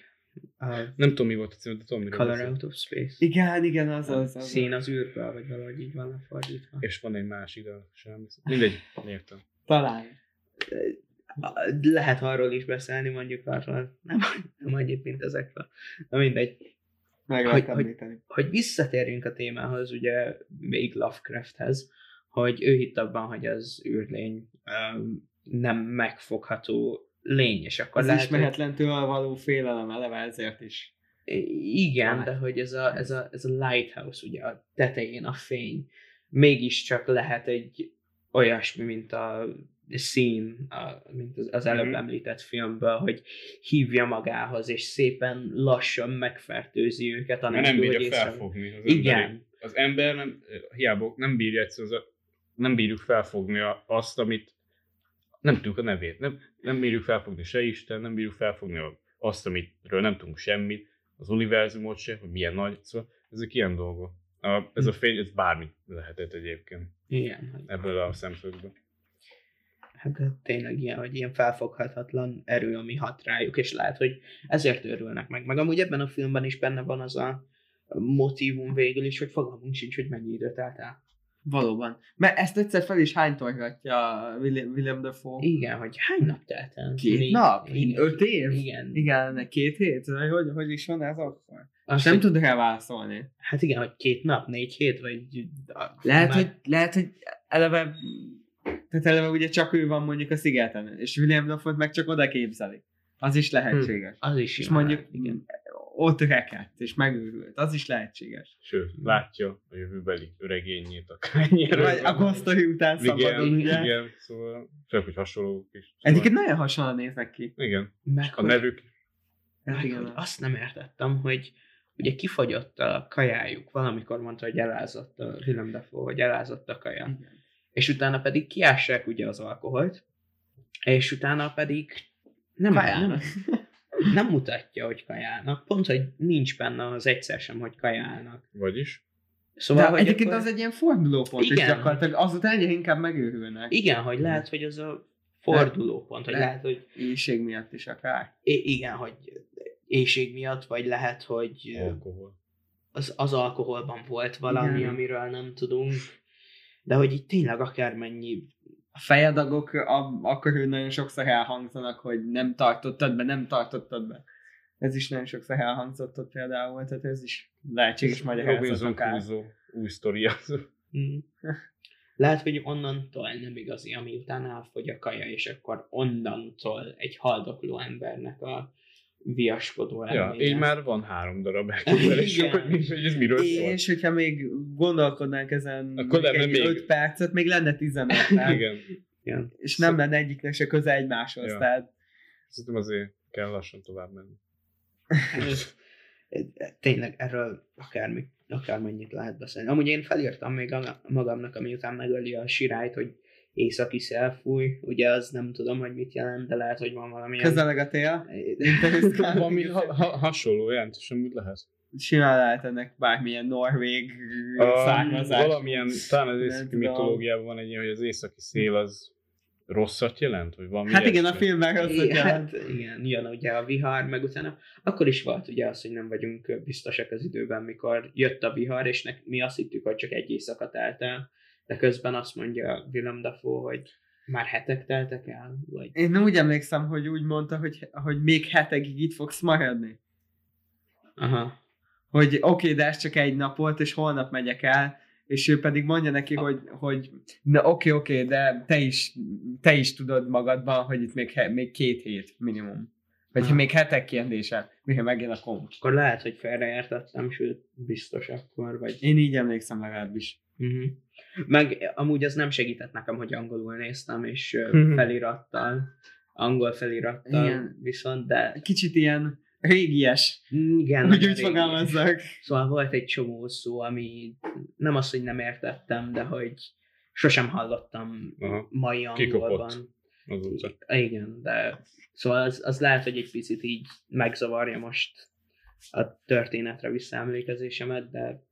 A Nem tudom, mi volt a cím, de tudom, miről Color. Out of Space. Igen, igen, az az. az. Szín az űrből, vagy valahogy így van lefordítva. És van egy másik, de semmi. Mindegy, értem. Talán. Lehet arról is beszélni, mondjuk arról. Nem, nem annyit, mint ezekről. Na mindegy. Meg Hogy- hogy- hogy visszatérjünk a témához, ugye még Lovecrafthez, hogy ő hitt abban, hogy az űrlény um, nem megfogható lény, és akkor Az lehet, ismeretlentől való félelem eleve ezért is. hogy, igen, de hogy ez a, ez, a, ez a lighthouse, ugye a tetején a fény, mégiscsak lehet egy olyasmi, mint a szín, mint az, előbb Mhm. említett filmből, hogy hívja magához, és szépen lassan megfertőzi őket, anélkül, nem bírja hogy felfogni az emberi. Igen, Az ember nem, hiába nem bírja egyszerűen, nem bírjuk felfogni azt, amit nem tudjuk a nevét. Nem, nem bírjuk felfogni se Isten, nem bírjuk felfogni azt, amitről nem tudunk semmit, az univerzumot se, hogy milyen nagy. Szóval ezek ilyen dolgok. A, ez a fény, ez bármi lehetett egyébként igen, ebből a szemszögből. Hát tényleg ilyen, hogy ilyen felfoghatatlan erő, ami hat rájuk, és lehet, hogy ezért örülnek meg. Meg amúgy ebben a filmben is benne van az a motivum végül is, hogy fogalmunk sincs, hogy mennyi időt telt el. Valóban. Mert ezt egyszer fel is hánytorgatja William, William Dafoe. Igen, hogy hány nap telt el? Két Négy- nap? Igen. Öt év? Igen. Igen, két hét? Vagy Hogy, hogy is van ez akkor? Azt, Nem hogy, tud rá válaszolni. Hát igen, hogy két nap, négy hét, vagy... Lehet, már- hogy, lehet, hogy eleve, tehát eleve ugye csak ő van mondjuk a szigeten, és William Dafoe meg csak oda képzeli. Az is lehetséges. Az is És mondjuk lehet, igen. ott rekedt, és megőrült. Az is lehetséges. Sőt, látja a jövőbeli öregényét akárnyira. Vagy a Gosztori után szabadon, igen, ugye? igen, szóval csak hogy hasonlók is. Szóval, Egyébként nagyon hasonlóan néznek ki. igen, Meg, a hogy- nevük Hát meg, igen. azt nem értettem, hogy ugye kifagyott a kajájuk, valamikor mondta, hogy elázott a Willem Dafoe, hogy elázott a kaja. Igen. És utána pedig kiássák ugye az alkoholt, és utána pedig nem, nem, nem mutatja, hogy kajálnak. Pont, hogy nincs benne az egyszer sem, hogy kajálnak. vagyis. Szóval, De hogy egyébként akkor, az egy ilyen fordulópont, Igen. gyakorlatilag azután egyre inkább megőrülnek. Igen, hogy lehet, hogy az a fordulópont, hogy Le- lehet, hogy Éjség miatt is akár. I- igen, hogy éjség miatt, vagy lehet, hogy Alkohol. az, az alkoholban volt valami, Igen. amiről nem tudunk, de hogy itt tényleg akármennyi A fejedagok a, akkor ő nagyon sokszor elhangzanak, hogy nem tartottad be, nem tartottad be. Ez is nagyon sokszor elhangzott ott például, tehát ez is lehetséges magyarázat Robinson akár. Crusoe új sztoria. Mm. Lehet, hogy onnantól nem igazi, ami után elfogy a kaja, és akkor onnantól egy haldokló embernek a viaskodó ja, elméje. így már van három darab elképzelés, Igen. hogy, ez miről szól. És hogyha még gondolkodnánk ezen Akkor még lenne egy még- 5 percet, még lenne 15 tehát, Igen. Igen. és nem lenne egyiknek se köze egymáshoz, Ja. tehát Szerintem azért kell lassan tovább menni. Tényleg erről akármi, akármennyit lehet beszélni. Amúgy én felírtam még a, magamnak, ami után megöli a sirályt, hogy északi szél fúj. Ugye az nem tudom, hogy mit jelent, de lehet, hogy van valami közeleg a tél. Valami ha, ha, hasonló jelentős, amit lehet. simán lehet ennek bármilyen norvég A, származás. valamilyen, talán az északi mitológiában van egy ilyen, hogy az északi szél az rosszat jelent, vagy valami Hát igen, a filmben hogy Igen, jelent. hát igen, jön ugye a vihar, meg utána akkor is volt ugye az, hogy nem vagyunk biztosak az időben, mikor jött a vihar, és nek, mi azt hittük, hogy csak egy éjszaka telt el, de közben azt mondja Willem Dafoe, hogy már hetek teltek el, vagy Én úgy emlékszem, hogy úgy mondta, hogy, hogy még hetekig itt fogsz maradni. aha, Hogy oké, okay, de ez csak egy nap volt, és holnap megyek el, és ő pedig mondja neki, hogy, hogy na oké, okay, oké, okay, de te is, te is tudod magadban, hogy itt még, még két hét minimum. Vagy Aha. még hetek kérdése, mire megjön a komp. akkor lehet, hogy félreértettem, sőt, biztos akkor, vagy Én így emlékszem legalábbis. Uh-huh. Meg amúgy az nem segített nekem, hogy angolul néztem, és Mhm. felirattal, angol felirattal Igen. viszont, de Kicsit ilyen régies, igen, hogy úgy régi. fogalmazzak. Szóval volt egy csomó szó, ami nem az, hogy nem értettem, de hogy sosem hallottam Aha. mai Kikopott. angolban. Azóta. Igen, de szóval az, az lehet, hogy egy picit így megzavarja most a történetre visszaemlékezésemet, de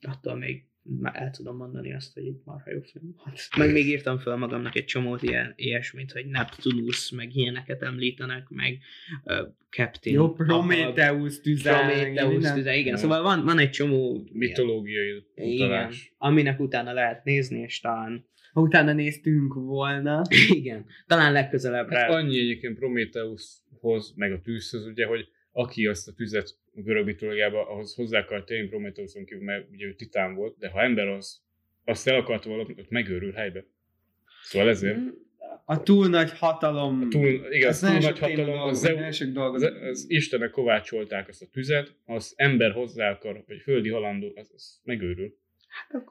attól még már el tudom mondani azt, hogy itt marha jó film volt. Meg még írtam fel magamnak egy csomót ilyen, ilyesmit, hogy Neptunus, meg ilyeneket említenek, meg uh, Captain. Jó, Prometheus tüze. Prometheus minden. tüze, igen. Szóval van, van egy csomó ilyen, Mitológiai igen, utalás. aminek utána lehet nézni, és talán Ha utána néztünk volna, igen, talán legközelebb Hát rá. annyi egyébként Prometheushoz, meg a tűzhöz, ugye, hogy aki azt a tüzet a görög mitológiában, ahhoz hozzá akart tenni Prometheuson kívül, mert ugye ő titán volt, de ha ember az, azt el akarta valami, ott megőrül helybe. Szóval ezért. Mm, a túl nagy hatalom. A túl, igen, az túl nagy hatalom, dolog, az, Zeus, az, az Istenek kovácsolták azt a tüzet, ha az ember hozzá akar, vagy földi halandó, az, az megőrül.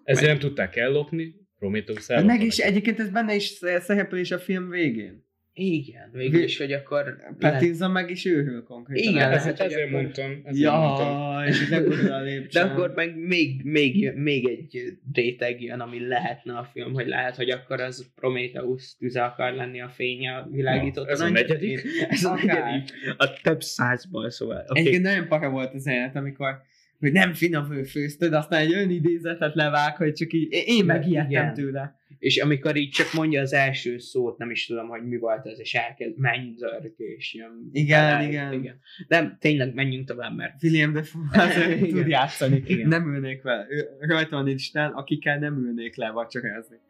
Ezért nem tudták ellopni, Prometheus Hát ellopta meg is neki. egyébként ez benne is szerepel is a film végén. Igen, végül is, hogy akkor... lehet- Pattinson meg is őrül konkrétan. Igen, lehet, Hát ezért akkor- mondtam. Ezért mondtam. Ja, és itt legurul a De akkor meg még, még, még egy réteg jön, ami lehetne a film, hogy lehet, hogy akkor az Prometheus tüze akar lenni a fénye világított. Na, ez a negyedik? Ez a negyedik. A több százból, szóval. Okay. Egyébként nagyon para volt az élet, amikor hogy nem finom főztöd, aztán egy olyan idézetet levág, hogy csak így, én megijedtem Igen. tőle. És amikor így csak mondja az első szót, nem is tudom, hogy mi volt az, és elkezd mennyzörg, és jön. Igen, alá- igen. igen. De tényleg menjünk tovább, mert William Defoe tud játszani. Igen. Nem ülnék vele. Rajta van egy Isten, akikkel nem ülnék le vacsorázni.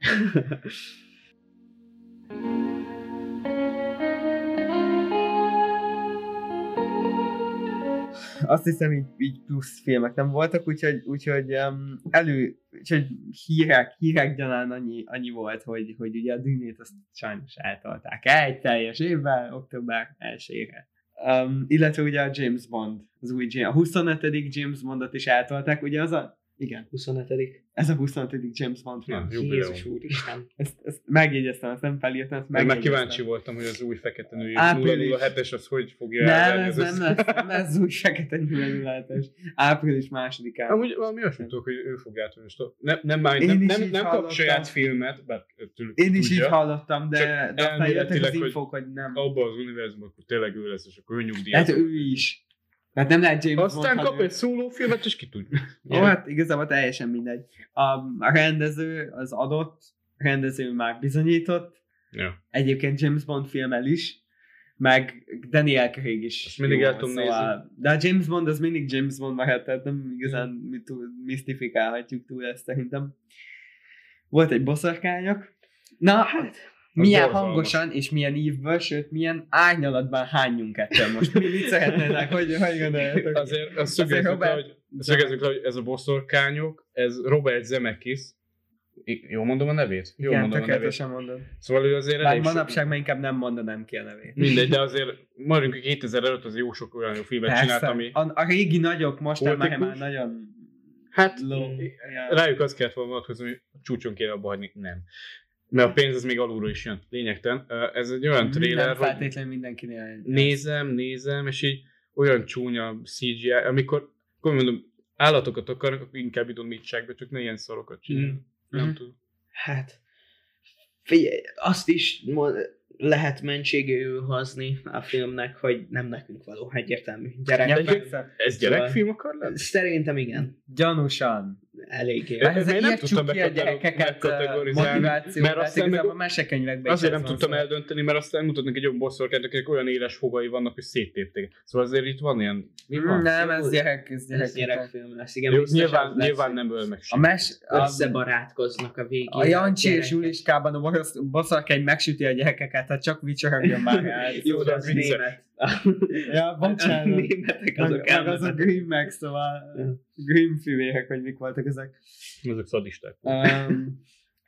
Azt hiszem, így, így plusz filmek nem voltak, úgyhogy, úgyhogy um, elő, úgyhogy hírek, hírek gyanán annyi, annyi volt, hogy, hogy ugye a dűnét azt sajnos eltolták egy teljes évvel, október 1-ére. Um, illetve ugye a James Bond, az új James, a 25. James Bondot is eltolták, ugye az a, igen, 25. ez a 25. James Bond film. Na, Jézus úristen. Ezt, ezt megjegyeztem, ezt nem felírtam, ezt Én már megjegyeztem. kíváncsi voltam, hogy az új fekete női Április. 007-es az hogy fogja Nem, ez nem lesz, nem lesz új fekete nyilvánulátás. Április másodikán. Amúgy valami olyasmit tudok, hogy ő fog átvenni. Nem, nem, nem, nem, így nem kap saját filmet, bár tőlük Én is így hallottam, de, de aztán jöttek elméletileg, az hogy infók, hogy nem. Abban az univerzumban, akkor tényleg ő lesz, és akkor ő Hát nyugdíjazó. ő is. Hát nem lehet James Aztán Bond, kap egy szólófilmet, és ki tudja. Ó, hát igazából teljesen mindegy. A, rendező az adott, a rendező már bizonyított, Ja. egyébként James Bond filmmel is, meg Daniel Craig is. Azt mindig jó, el tudom De a James Bond az mindig James Bond lehet, tehát nem igazán mi túl, misztifikálhatjuk túl ezt szerintem. Volt egy boszorkányok. Na, hát, milyen borzalmas. hangosan és milyen ívből, sőt, milyen árnyalatban hányunk ettől most. Mi mit szeretnének, hogy, hogy gondoljátok? Azért azt szögezzük le, Robert- hogy, szögezzük le, hogy ez a boszorkányok, ez Robert Zemeckis, I- jól mondom a nevét? Jól Igen, mondom a nevét. mondod. Szóval ő azért Bár elég manapság már inkább nem mondanám ki a nevét. Mindegy, de azért maradjunk, hogy 2000 előtt az jó sok olyan jó filmet csinált, Persze, ami... a, a régi nagyok most már, már nagyon Hát, low. rájuk azt kellett volna vonatkozni, hogy csúcson kéne abba hagyni. Nem. Mert a pénz az még alulról is jön. Lényegtelen. Ez egy olyan trailer, nem feltétlenül mindenkinél. nézem, nézem, és így olyan csúnya CGI, amikor, akkor mondom, állatokat akarnak, akkor inkább idomítságba, csak ne ilyen szarokat csinálni. Mm. Nem Mhm. tudom. Hát, figyelj, azt is lehet mentségül hozni a filmnek, hogy nem nekünk való, egyértelmű. Gyerek. Ez gyerekfilm akar lenni? Szerintem igen. Gyanúsan. Eléggé. Ez- Ezek én nem tudtam ki a gyerekeket megkategorizálni, motivációt, mert aztán meg- mesekönyvekben is Azért nem tudtam szó. eldönteni, mert aztán mutatnak egy olyan bosszorkányt, akinek olyan éles fogai vannak, hogy széttépték. Szóval azért itt van ilyen... Mi van? Nem, ez gyerek, ez gyerek. Ez gyerekfilm lesz. Igen, Jó, nyilván, nyilván nem öl meg A mes... A, Összebarátkoznak a végén. a Jancsi és. Juliskában a boszorkány megsüti a gyerekeket, hát csak vicsorogjon már el. Jó, de az vicces. német. Ja, A bocsánat. németek Meg, azok meg azok elmennek. Grimm meg, szóval Grimm fivérek, hogy mik voltak ezek. Ezek szadisták. Um,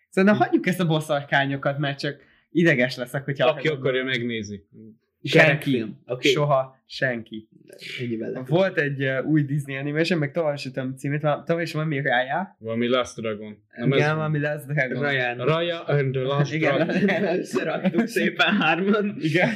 szerintem hagyjuk ezt a boszorkányokat, mert csak ideges leszek, hogyha Aki akarja, megnézi. Senki. Oké. Soha senki. Volt egy uh, új Disney animation, meg tovább sütöm címét, van- tovább is van mi Raya. Valami Last Dragon. Nem ez- Igen, valami lesz Dragon. Ryan. Raya and the Last Igen. Dragon. Összeraktuk szépen hárman. Igen.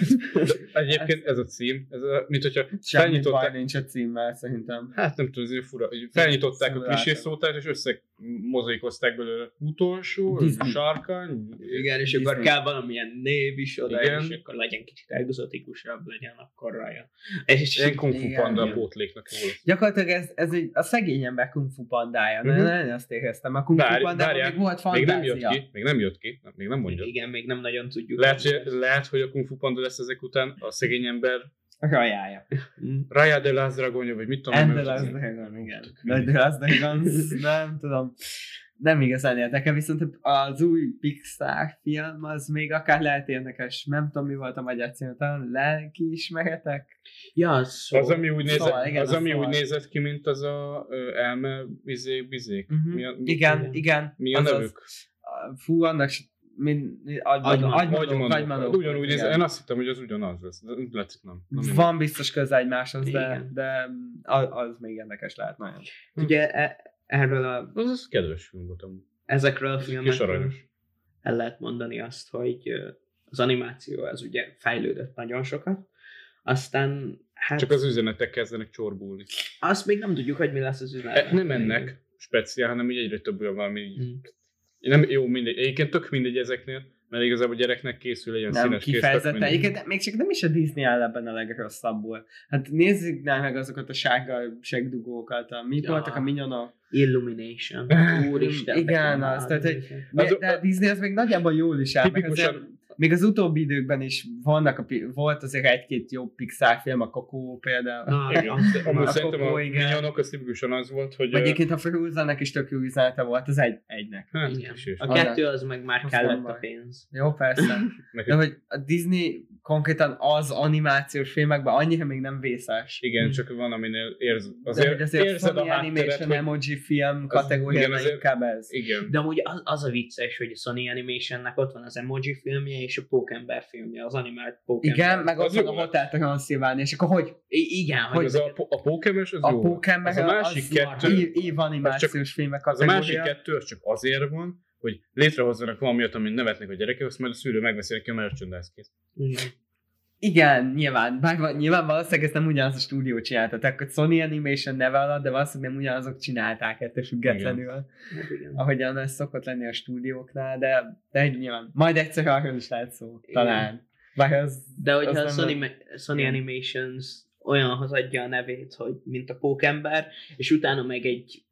Egyébként ez a cím, ez a, mint hogyha Semmi baj felnyitották, nincs a címmel, szerintem. hát nem tudom, ez fura, hogy felnyitották a klisé szótárt, és összemozaikozták belőle utolsó, Disney. sarkany, Igen, és akkor kell valamilyen név is oda, Igen. és akkor legyen kicsit egzotikusabb, legyen akkor raja. És ilyen kung fu Igen. panda Igen. pótléknak jó lesz. Gyakorlatilag ez, ez egy, a szegény ember kung fu pandája. Mhm. Uh-huh. Nem azt éreztem. A kung fu Várj, pandában még volt Még nem fantázia. jött ki, még nem jött ki, még nem mondja. Igen, még nem nagyon tudjuk. Lehet, hogy, lehet, hogy a Kung Fu Panda lesz ezek után a szegény ember Rajája. Raya de Last Dragonja, vagy mit tudom. And the mert Last Dragon, igen. De The Last Dragon, nem tudom. Nem igazán érdekel, viszont az új Pixar film az még akár lehet érdekes. Nem tudom, mi volt a magyar cím, talán lelkiismeretek? Ja, szó. Az, ami úgy nézett, Szóval, igen, az, az ami szóval. úgy nézett ki, mint az a ö, elme bizék, bizék. Uh-huh. Mi a, mi, Igen, igen. mi a nevük? Fú, annak s- min, agymanó, Agymanó. agymanó, Agymanók. agymanó. Ugyanúgy igen. én azt hittem, hogy az ugyanaz lesz. De látszik nem. Mindegy. Van biztos köze egymáshoz, de, Igen. de az, az még érdekes lehet nagyon. Ugye e- erről a, Az, az kedves film volt amúgy. ezekről a filmekről el lehet mondani azt, hogy az animáció az ugye fejlődött nagyon sokat, aztán hát Csak az üzenetek kezdenek csorbulni. azt még nem tudjuk, hogy mi lesz az üzenet. E, nem ennek speciál, hanem így egyre több olyan valami. így- Mm. Nem, jó, mindegy. Egyébként tök mindegy ezeknél, mert igazából gyereknek készül egy ilyen nem színes kifejezetten. Egyébként még csak nem is a Disney áll ebben a legrosszabbul. Hát nézzük meg azokat a sárga segdugókat, a, mit Ja. voltak a minyonok. Illumination. Úristen. Igen, de az, tehát, hogy- Az- De, a Disney az még nagyjából jól is áll. Tipikusan- még az utóbbi időkben is vannak a, volt azért egy-két jó Pixar film, a Coco például. Na, Igen. Amúgy a szerintem a Coco, igen. Minyonok az tipikusan az volt, hogy... Vagy egyébként a Frozennek is tök jó üzenete volt, az egy, egynek. Hát, Igen. A kettő az meg már kellett a pénz. Jó, persze. De hogy a Disney konkrétan az animációs filmekben annyira még nem vészes. igen, csak van, aminél érz, Azért, de hogy azért érzed Sony a Animation hogy... emoji film igen, kategóriában azért- inkább ez. Igen. De amúgy az, az a vicces, hogy a Sony Animationnek ott van az emoji filmje és a Pókember filmje, az animált Pókember. Igen, meg ott Az van jó a. Hotel Transylvania, és akkor hogy I- igen, hogy, az a, a Pokémon-ös az a jó. Pokémon az a másik az kettő, év, év animációs filmek az a másik kettő az csak azért van, hogy létrehozzanak valamit, amit nevetnek a gyerekek, azt majd a szülő megveszi neki a merchandise kész. Igen. Igen, nyilván, bár nyilván valószínűleg ezt nem ugyanaz a stúdió csinálta, tehát hogy Sony Animation neve alatt, de valószínűleg nem ugyanazok csinálták ettől függetlenül, Hát igen. ahogyan ez szokott lenni a stúdióknál, de, de nyilván, majd egyszer arról is lehet szó, Igen. talán. Bár az, De hogyha az a nem- Sony, Me- Sony Igen. Animations olyanhoz adja a nevét, hogy mint a Pókember, és utána meg egy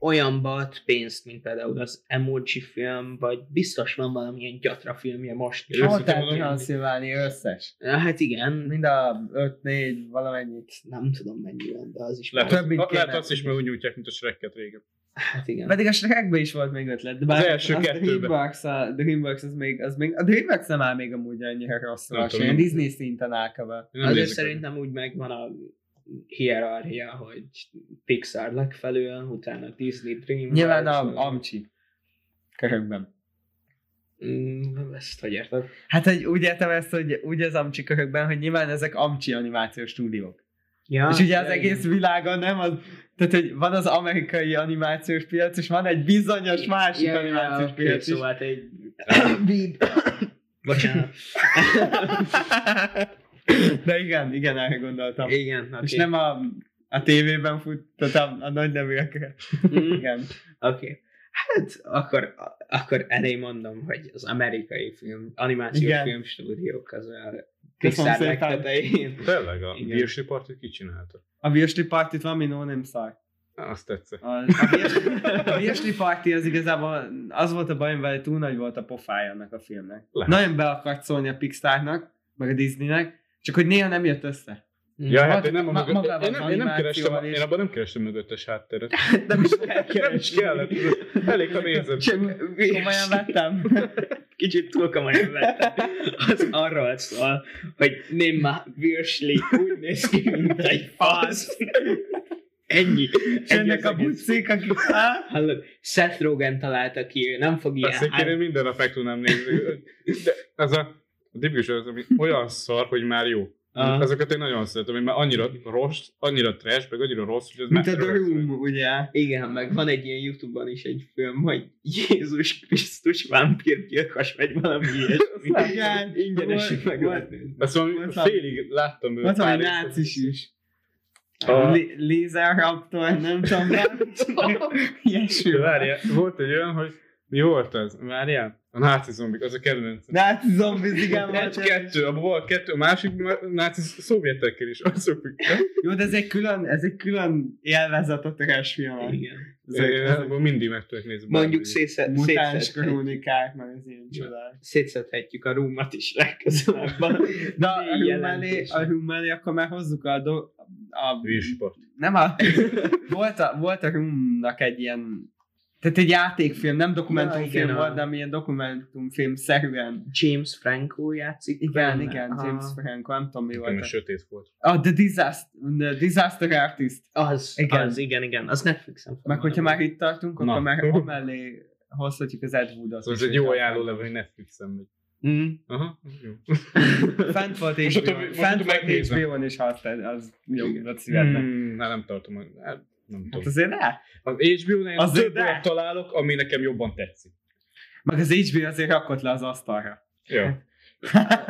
olyanba ad pénzt, mint például az emoji film, vagy biztos van valamilyen gyatra filmje most. A mondom, Transylvania összes. Hát igen, Mind a 5-4 valamennyit. nem tudom mennyi van, de az is Lehet, Több, mint a, lehet azt is, mert úgy nyújtják, mint a Shrek-et régen. Hát igen. Pedig a Shrekben is volt még ötlet. De bár Az első az kettőben. A Dreamworks, az még, az még, a Dreamworks nem áll még amúgy annyira rosszul, nem- Disney szinten áll Azért szerintem úgy megvan a hierarchia, hogy Pixar legfelül, utána Disney, DreamWorks. Nyilván a Amcsi körökben. Mm, ezt hogy érted? Hát, hogy úgy értem ezt, hogy úgy az Amcsi körökben, hogy nyilván ezek Amcsi animációs stúdiók. Ja, és ugye az ja, egész világon nem az, tehát hogy van az amerikai animációs piac, és van egy bizonyos másik Ja, ja, animációs oké, piac is. Szóval te egy... Bocsánat. De igen, igen, erre gondoltam. Igen, oké. És nem a, a tévében fut, tehát a, nagy nevűekre. Mhm. Igen. Oké. Hát akkor, akkor elé mondom, hogy az amerikai film, animációs Igen. filmstúdiók az a Pixar legtetején. Tényleg, a. Virsi Partit ki csinálta? A Virsli Partit van, mi no nem szar. Azt tetszett. A, a, Virsli Party az igazából az volt a bajom vele, hogy túl nagy volt a pofája annak a filmnek. Lehet. Nagyon be akart szólni a Pixarnak, meg a Disneynek, csak hogy néha nem jött össze. Ja, hát én nem, a ma- mögött, magával én, nem, én nem kerestem, animációval én is. abban nem kerestem mögöttes hátteret. Nem is Nem is kellett. Elég, ha nézed. Csak Komolyan vettem. Kicsit túl komolyan vettem. Az arról szól, hogy Néma Virsli úgy néz ki, mint egy fasz. Ennyi. És ennek a bucik, akik... Á, Hallod, Seth Rogen találta ki, ő nem fog ilyen... Azt én minden nap meg tudnám nézni. De az a, a tipikus az, ami olyan szar, hogy már jó. Aha. Azokat én nagyon szeretem, hogy már annyira rossz, annyira trash, meg annyira rossz, hogy ez Mint már a The. Room, ugye? Igen, meg van egy ilyen Youtube-on is egy film, hogy Jézus Krisztus vámpírgyilkos, vagy valami ilyesmi. Igen. Ingyenes Volt- meg lehet nézni. Azt mondom, Volt a- félig láttam őt. Volt valami nácis is. A- Li- Laser Raptor, nem tudom, ilyesmi. Várjál, volt egy olyan, hogy mi volt az? Várjál? A náci zombik, az a kedvenc. Náci zombiz, igen, Egy kettő, abban volt kettő, a másik náci szovjetekkel is, azok Jó, de ez egy külön, ez egy külön élvezet a trash film. Igen. Ezek, mindig meg tudok nézni. Mondjuk szétszed, mutáns szétszedhetjük, krónikák, meg az ilyen csodák. szétszedhetjük a rúmat is legközelebb. De a jelentés. a room mellé akkor már hozzuk a, do, a Virsport. nem a, volt a, volt a roomnak egy ilyen, tehát egy játékfilm, nem dokumentumfilm igen, volt, de ilyen dokumentumfilm szerűen. James Franco játszik Igen, benne. igen, Ah, James Franco, nem tudom mi volt. sötét volt. A The Disaster, The Disaster Artist. Az, Igen. igen. az, igen, igen. Az Netflixen Meg hogyha már itt tartunk, Na. akkor már amellé hozhatjuk az Ed Woodot. Szóval ez egy jó ajánló leve, hogy Netflixen megy. Mm. Aha, jó. Fent volt HBO-n, fent volt. HBO-n és azt, az jó, az szívedben. Hmm, hát nem tartom. Hát, Nem Hát tudom. azért el. Az HBO-nál azért olyat találok, ami nekem jobban tetszik. Meg az HBO azért rakott le az asztalra. Ja.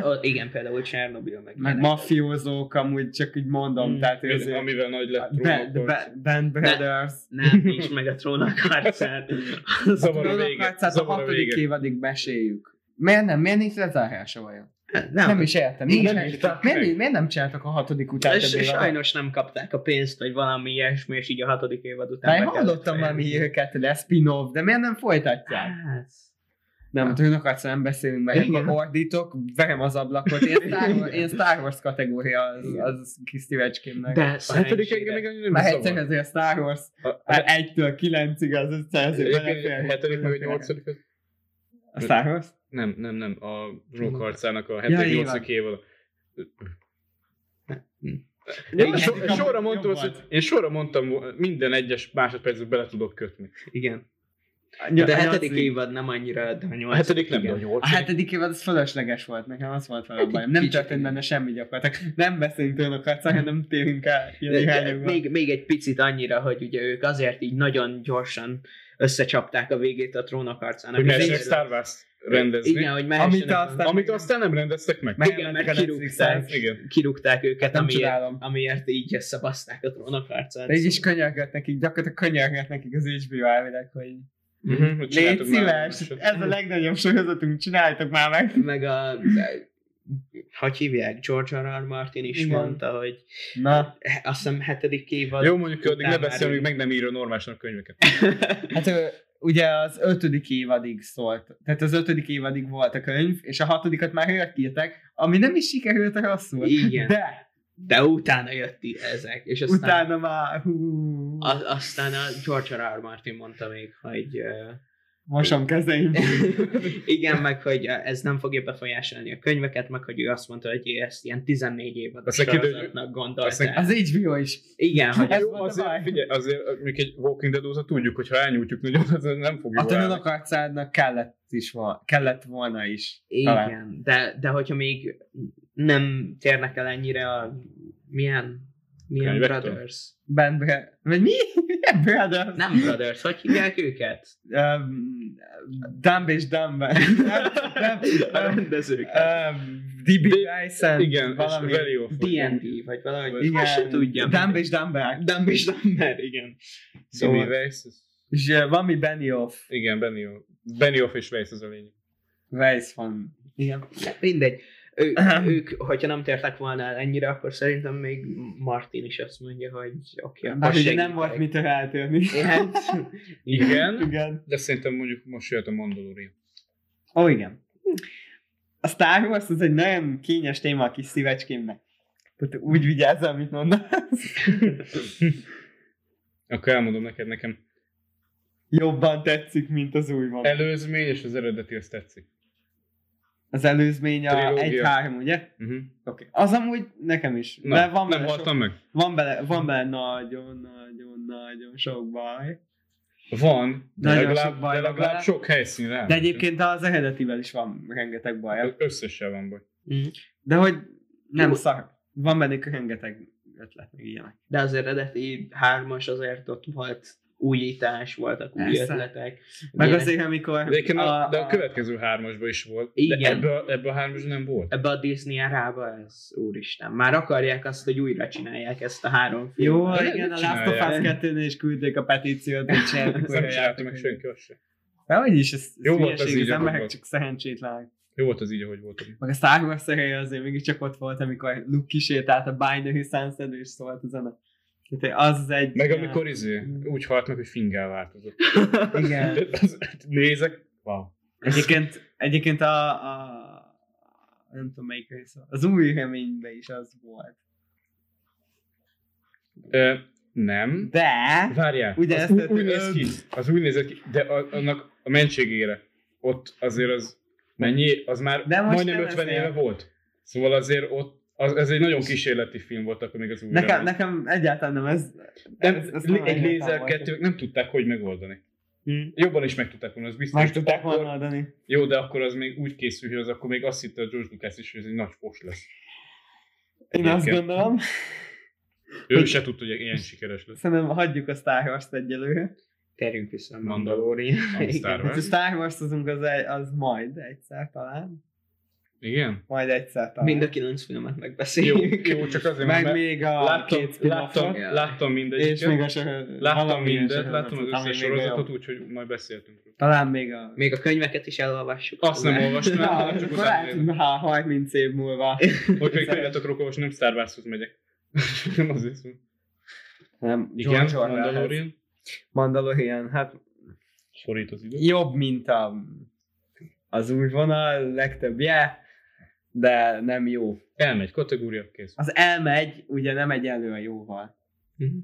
Ó, Igen, például Csernobyl meg. Meg mafiózók, amúgy csak így mondom, Mm. tehát Ami- azért... Amivel nagy lett Band. Band, Band Brothers. Nem, nincs meg a trónok harcát. Zavar a Trónok vége. harcát a a hatodik évadig meséljük. Miért nem? Miért nincs lezárása vajon? Nem, Nem, is értem. Igen, Miért, nem írták miért, miért nem csináltak a hatodik után És, sajnos nem kapták a pénzt, vagy valami ilyesmi, és így a hatodik évad után. Hát kellett hallottam valami fejezni. híreket, lesz spin-off, de miért nem folytatják? Hát, Nem, a trónokat nem beszélünk, mert Igen. ordítok, verem az ablakot. Én Star Wars, én Star Wars kategória az, az kis szívecskémnek. de A hetedik engem még annyira nem Már egyszer azért a Star Wars A- a- a 1-től 9-ig az össze Egyébként belefér. a hetedik meg a nyolcadik, A Star Wars? nem, nem, nem, a Zsók harcának a Ja, hetedik, így nyolcadik van. évad. Hm. Én, so, sorra mondtam azt, hogy én sorra mondtam, minden egyes másodpercet bele tudok kötni. Igen. De a hetedik évad nem annyira, de a A nyolcadik. hetedik nem, de a igen. A nyolcadik. hetedik évad az fölösleges volt nekem, az volt a bajom. Nem történt benne semmi gyakorlatilag. Nem beszélünk trónokat, hanem térünk el még, még egy picit annyira, hogy ugye ők azért így nagyon gyorsan összecsapták a végét a trónok harcának. Hogy Star Wars rendezni. Igen, hogy Amit aztán- Amit aztán nem rendeztek meg. Meg- igen, a kirúgták. Igen. kirúgták őket, Hát nem amiért, amiért így összebaszták a trónok harcát. De így is könyörgött nekik, gyakorlatilag könyörgött nekik az HBO elvileg, hogy hogy légy szíves, ez a legnagyobb sorozatunk, csináljátok már meg. Meg a, hogy hívják, George R. R. Martin is Igen. mondta, hogy Na, azt hiszem hetedik évad. Jó, mondjuk addig ne beszélünk, így- meg nem írja normálisan a könyveket. hát ő, ugye az ötödik évadig szólt, tehát az ötödik évadig volt a könyv, és a hatodikat már ők írták, ami nem is sikerült rosszul. Igen. De De utána jött ezek, és aztán, utána már, hú, a, aztán a George R. R. Martin mondta még, hogy uh, mosom kezeim. igen, meg hogy ez nem fogja befolyásolni a könyveket, meg hogy ő azt mondta, hogy ő ezt ilyen 14 évad kiderül- sorozatnak gondolta. Az HBO is. Igen, hogy Ez Jó, volt a azért, baj. figyelj, azért mondjuk egy Walking Dead óta tudjuk, hogy ha elnyújtjuk nagyon, az nem fog A tanulók arcádnak kellett is volna, kellett volna is. Talán. Igen, de, de hogyha még nem térnek el ennyire a milyen, milyen Könyvektől? Brothers. Band, vagy mi? Milyen Brothers? Nem Brothers, hogy hívják őket? Um, Dumb és Dumb. nem, nem, A rendezők. um, DB Dyson. Igen, valami. D&D, vagy valahogy. Igen, Azt se tudja. Dumb és Dumber. Dumb és Dumber, igen. Szóval, Weiss, ez- És uh, valami Benioff. igen, Benioff. Benioff és Weiss az a lényeg. Weiss van. Igen. mindegy. Ő, ők, hogyha nem tértek volna el ennyire, akkor szerintem még Martin is azt mondja, hogy oké, okay, Bár ugye nem volt mitől eltérni. Hát, Igen, Igen. de szerintem mondjuk most jött a Mandalorian. Ó, igen. A Star Wars az egy nagyon kényes téma a kis szívecskémnek. Tehát úgy vigyázz, amit mondasz. Akkor elmondom neked, nekem Jobban tetszik, mint az új van. előzmény és az eredeti azt tetszik. Az előzmény a Trilógia. 1-3, ugye? Uh-huh. Oké. Okay. Az amúgy nekem is. Na, De van nem bele, haltam meg? van bele, van bele nagyon, nagyon, nagyon sok baj. Van, de Nagyon legalább, sok baj de legalább vele. sok helyszínre De egyébként az eredetivel is van rengeteg baj. Összessel van baj. De hogy nem Jó. szar. Van bennük rengeteg ötlet, meg ilyenek. De az eredeti hármas azért ott volt újítás, voltak új Persze. ötletek. Meg ilyenek. azért, amikor... De, a, de a következő hármasban is volt. Igen. De ebbe, a- ebbe a hármasban nem volt. Ebbe a Disney erába ez, úristen. Már akarják azt, hogy újra csinálják ezt a három Jó, filmet. De igen, a Last of Us csinálják? 2-nél is küldték a petíciót, hogy csináltuk nem csinálta meg senki azt se. De hogy is, ez, ez Jó volt az így, az emberek csak szerencsétlenek. Jó volt az így, ahogy volt. Meg a Star Wars azért mégiscsak ott volt, amikor Luke kísértált a Binary Sunset, és szólt a zene. Tehát az az egy... Meg amikor izé, úgy halt meg, hogy fingál változott. Igen. De az- Nézek, wow. Egyébként, egyébként a, a, nem tudom melyik rész, az új reményben is az volt. Ö, nem. De, Várjál, Ugye az ezt úgy, néz ki, az úgy nézett ki, de a, annak a mentségére, ott azért az mennyi, az már De most majdnem nem 50 ezt éve volt. Szóval azért ott, az, ez egy nagyon kísérleti film volt akkor még az új nekem, nekem egyáltalán nem ez... nem, ez, ez egy egyáltalán lézerkettők nem tudták, hogy megoldani. Hm. Jobban is meg tudták volna, az biztos. Meg tudták Akkor- volna adani. Jó, de akkor az még úgy készül, hogy az akkor még azt hitte a George Lucas is, hogy ez egy nagy fos lesz. Én azt Egyébként. gondolom. Ő se tudta, hogy ilyen sikeres lesz. Szerintem hagyjuk a Star Wars-t egyelőre. Térjünk vissza a Mandalorian. Mandalorian. A Star Igen. Hát a Wars. Star wars az, egy- az majd egyszer talán. Igen? Majd egyszer talán. Mind a kilenc filmet Jó, megbeszéljük. jó, csak azért, Meg mert még a láttam, két láttam, láttam mindegyiket. És még a sor... Láttam sorozatot, láttam az összes sorozatot, úgyhogy majd beszéltünk. róla. Talán még a... Még a könyveket is elolvassuk. Azt nem olvastam, csak hogy ha 30 év múlva. Hogy még könyvet akarok olvasni, nem Star Wars-hoz megyek. nem azért szó. Nem, Igen. Mandalorian. Mandalorian, hát Szorít az idő. jobb, mint a, az új vonal, legtöbbje, de nem jó. Elmegy, kategória, kész. Az elmegy, ugye nem egyenlő a jóval. Mhm.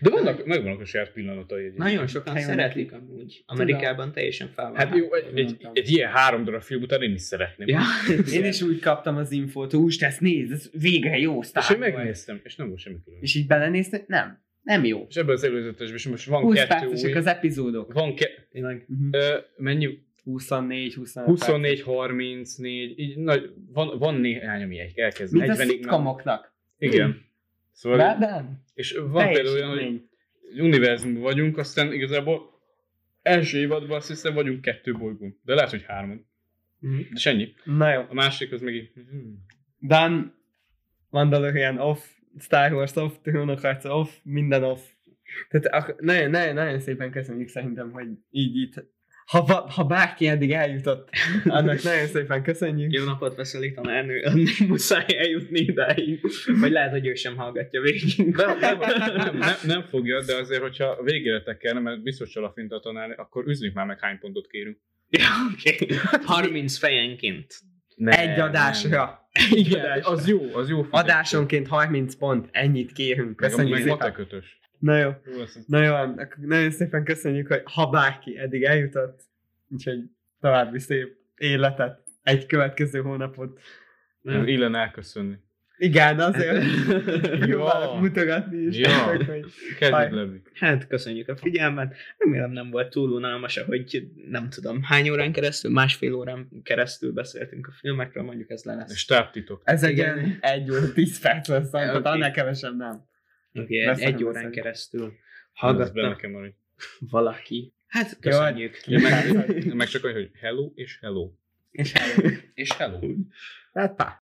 De vannak, megvannak a saját pillanatai egyébként. Nagyon sokan Helyen szeretik amúgy. Amerikában teljesen fel van. Hát jó, egy, egy, egy ilyen három darab film után én is szeretném. Ja. Én is úgy kaptam az infót, úgy ezt nézd, ez végre jó És Star én megnéztem, és nem volt semmi külön. És így belenéztem, nem, nem jó. És ebben az előzetesben is most van 20 kettő új. az epizódok. Van ke- Tényleg. Uh-huh. ö, mennyi? 24, 25 24, 34, így nagy, van, van néhány, ami egy elkezd. Mint a 40-ig már- szitkomoknak. Igen. Szóval, De nem. és van például olyan, hogy univerzumban vagyunk, aztán igazából első évadban azt hiszem vagyunk kettő bolygón. De lehet, hogy hárman. Mhm. De ennyi. Na jó. A másik az meg így... hmm. Dan, Mandalorian off, Star Wars off, Trónokharca off, minden off. Tehát ak- nagyon, nagyon, nagyon szépen köszönjük szerintem, hogy így itt, ha, ha bárki eddig eljutott, annak nagyon szépen köszönjük. Jó napot veszel itt tanárnő, nem muszáj eljutni idáig. Vagy lehet, hogy ő sem hallgatja végig. Nem, nem, nem, nem, nem fogja, de azért, hogyha a végére tekerne, mert biztos csalafinta tanálni, akkor üzünk már meg hány pontot kérünk. Ja, oké. 30 fejenként. Ne, Egy adásra. Igen, az jó, az jó. Adásonként 30 pont, ennyit kérünk. Köszönjük meg szépen. Na jó. Jó. Na jó, akkor nagyon szépen köszönjük, hogy ha bárki eddig eljutott, úgyhogy további szép életet, egy következő hónapot. Nem. Illen elköszönni. Igen, azért Jó. mutogatni is. Nektek, hogy. Hát köszönjük a figyelmet. Remélem nem volt túl unalmas, ahogy nem tudom hány órán keresztül, másfél órán keresztül beszéltünk a filmekről, mondjuk ez le lesz. Stábtitok. Ez egy egy óra, tíz perc lesz, tehát annál kevesebb nem. Oké, egy, egy órán beszélem. keresztül hallgatta nekem valaki. Hát köszönjük. Ja, meg, meg csak olyan, hogy hello és hello. És És hello. hát pá.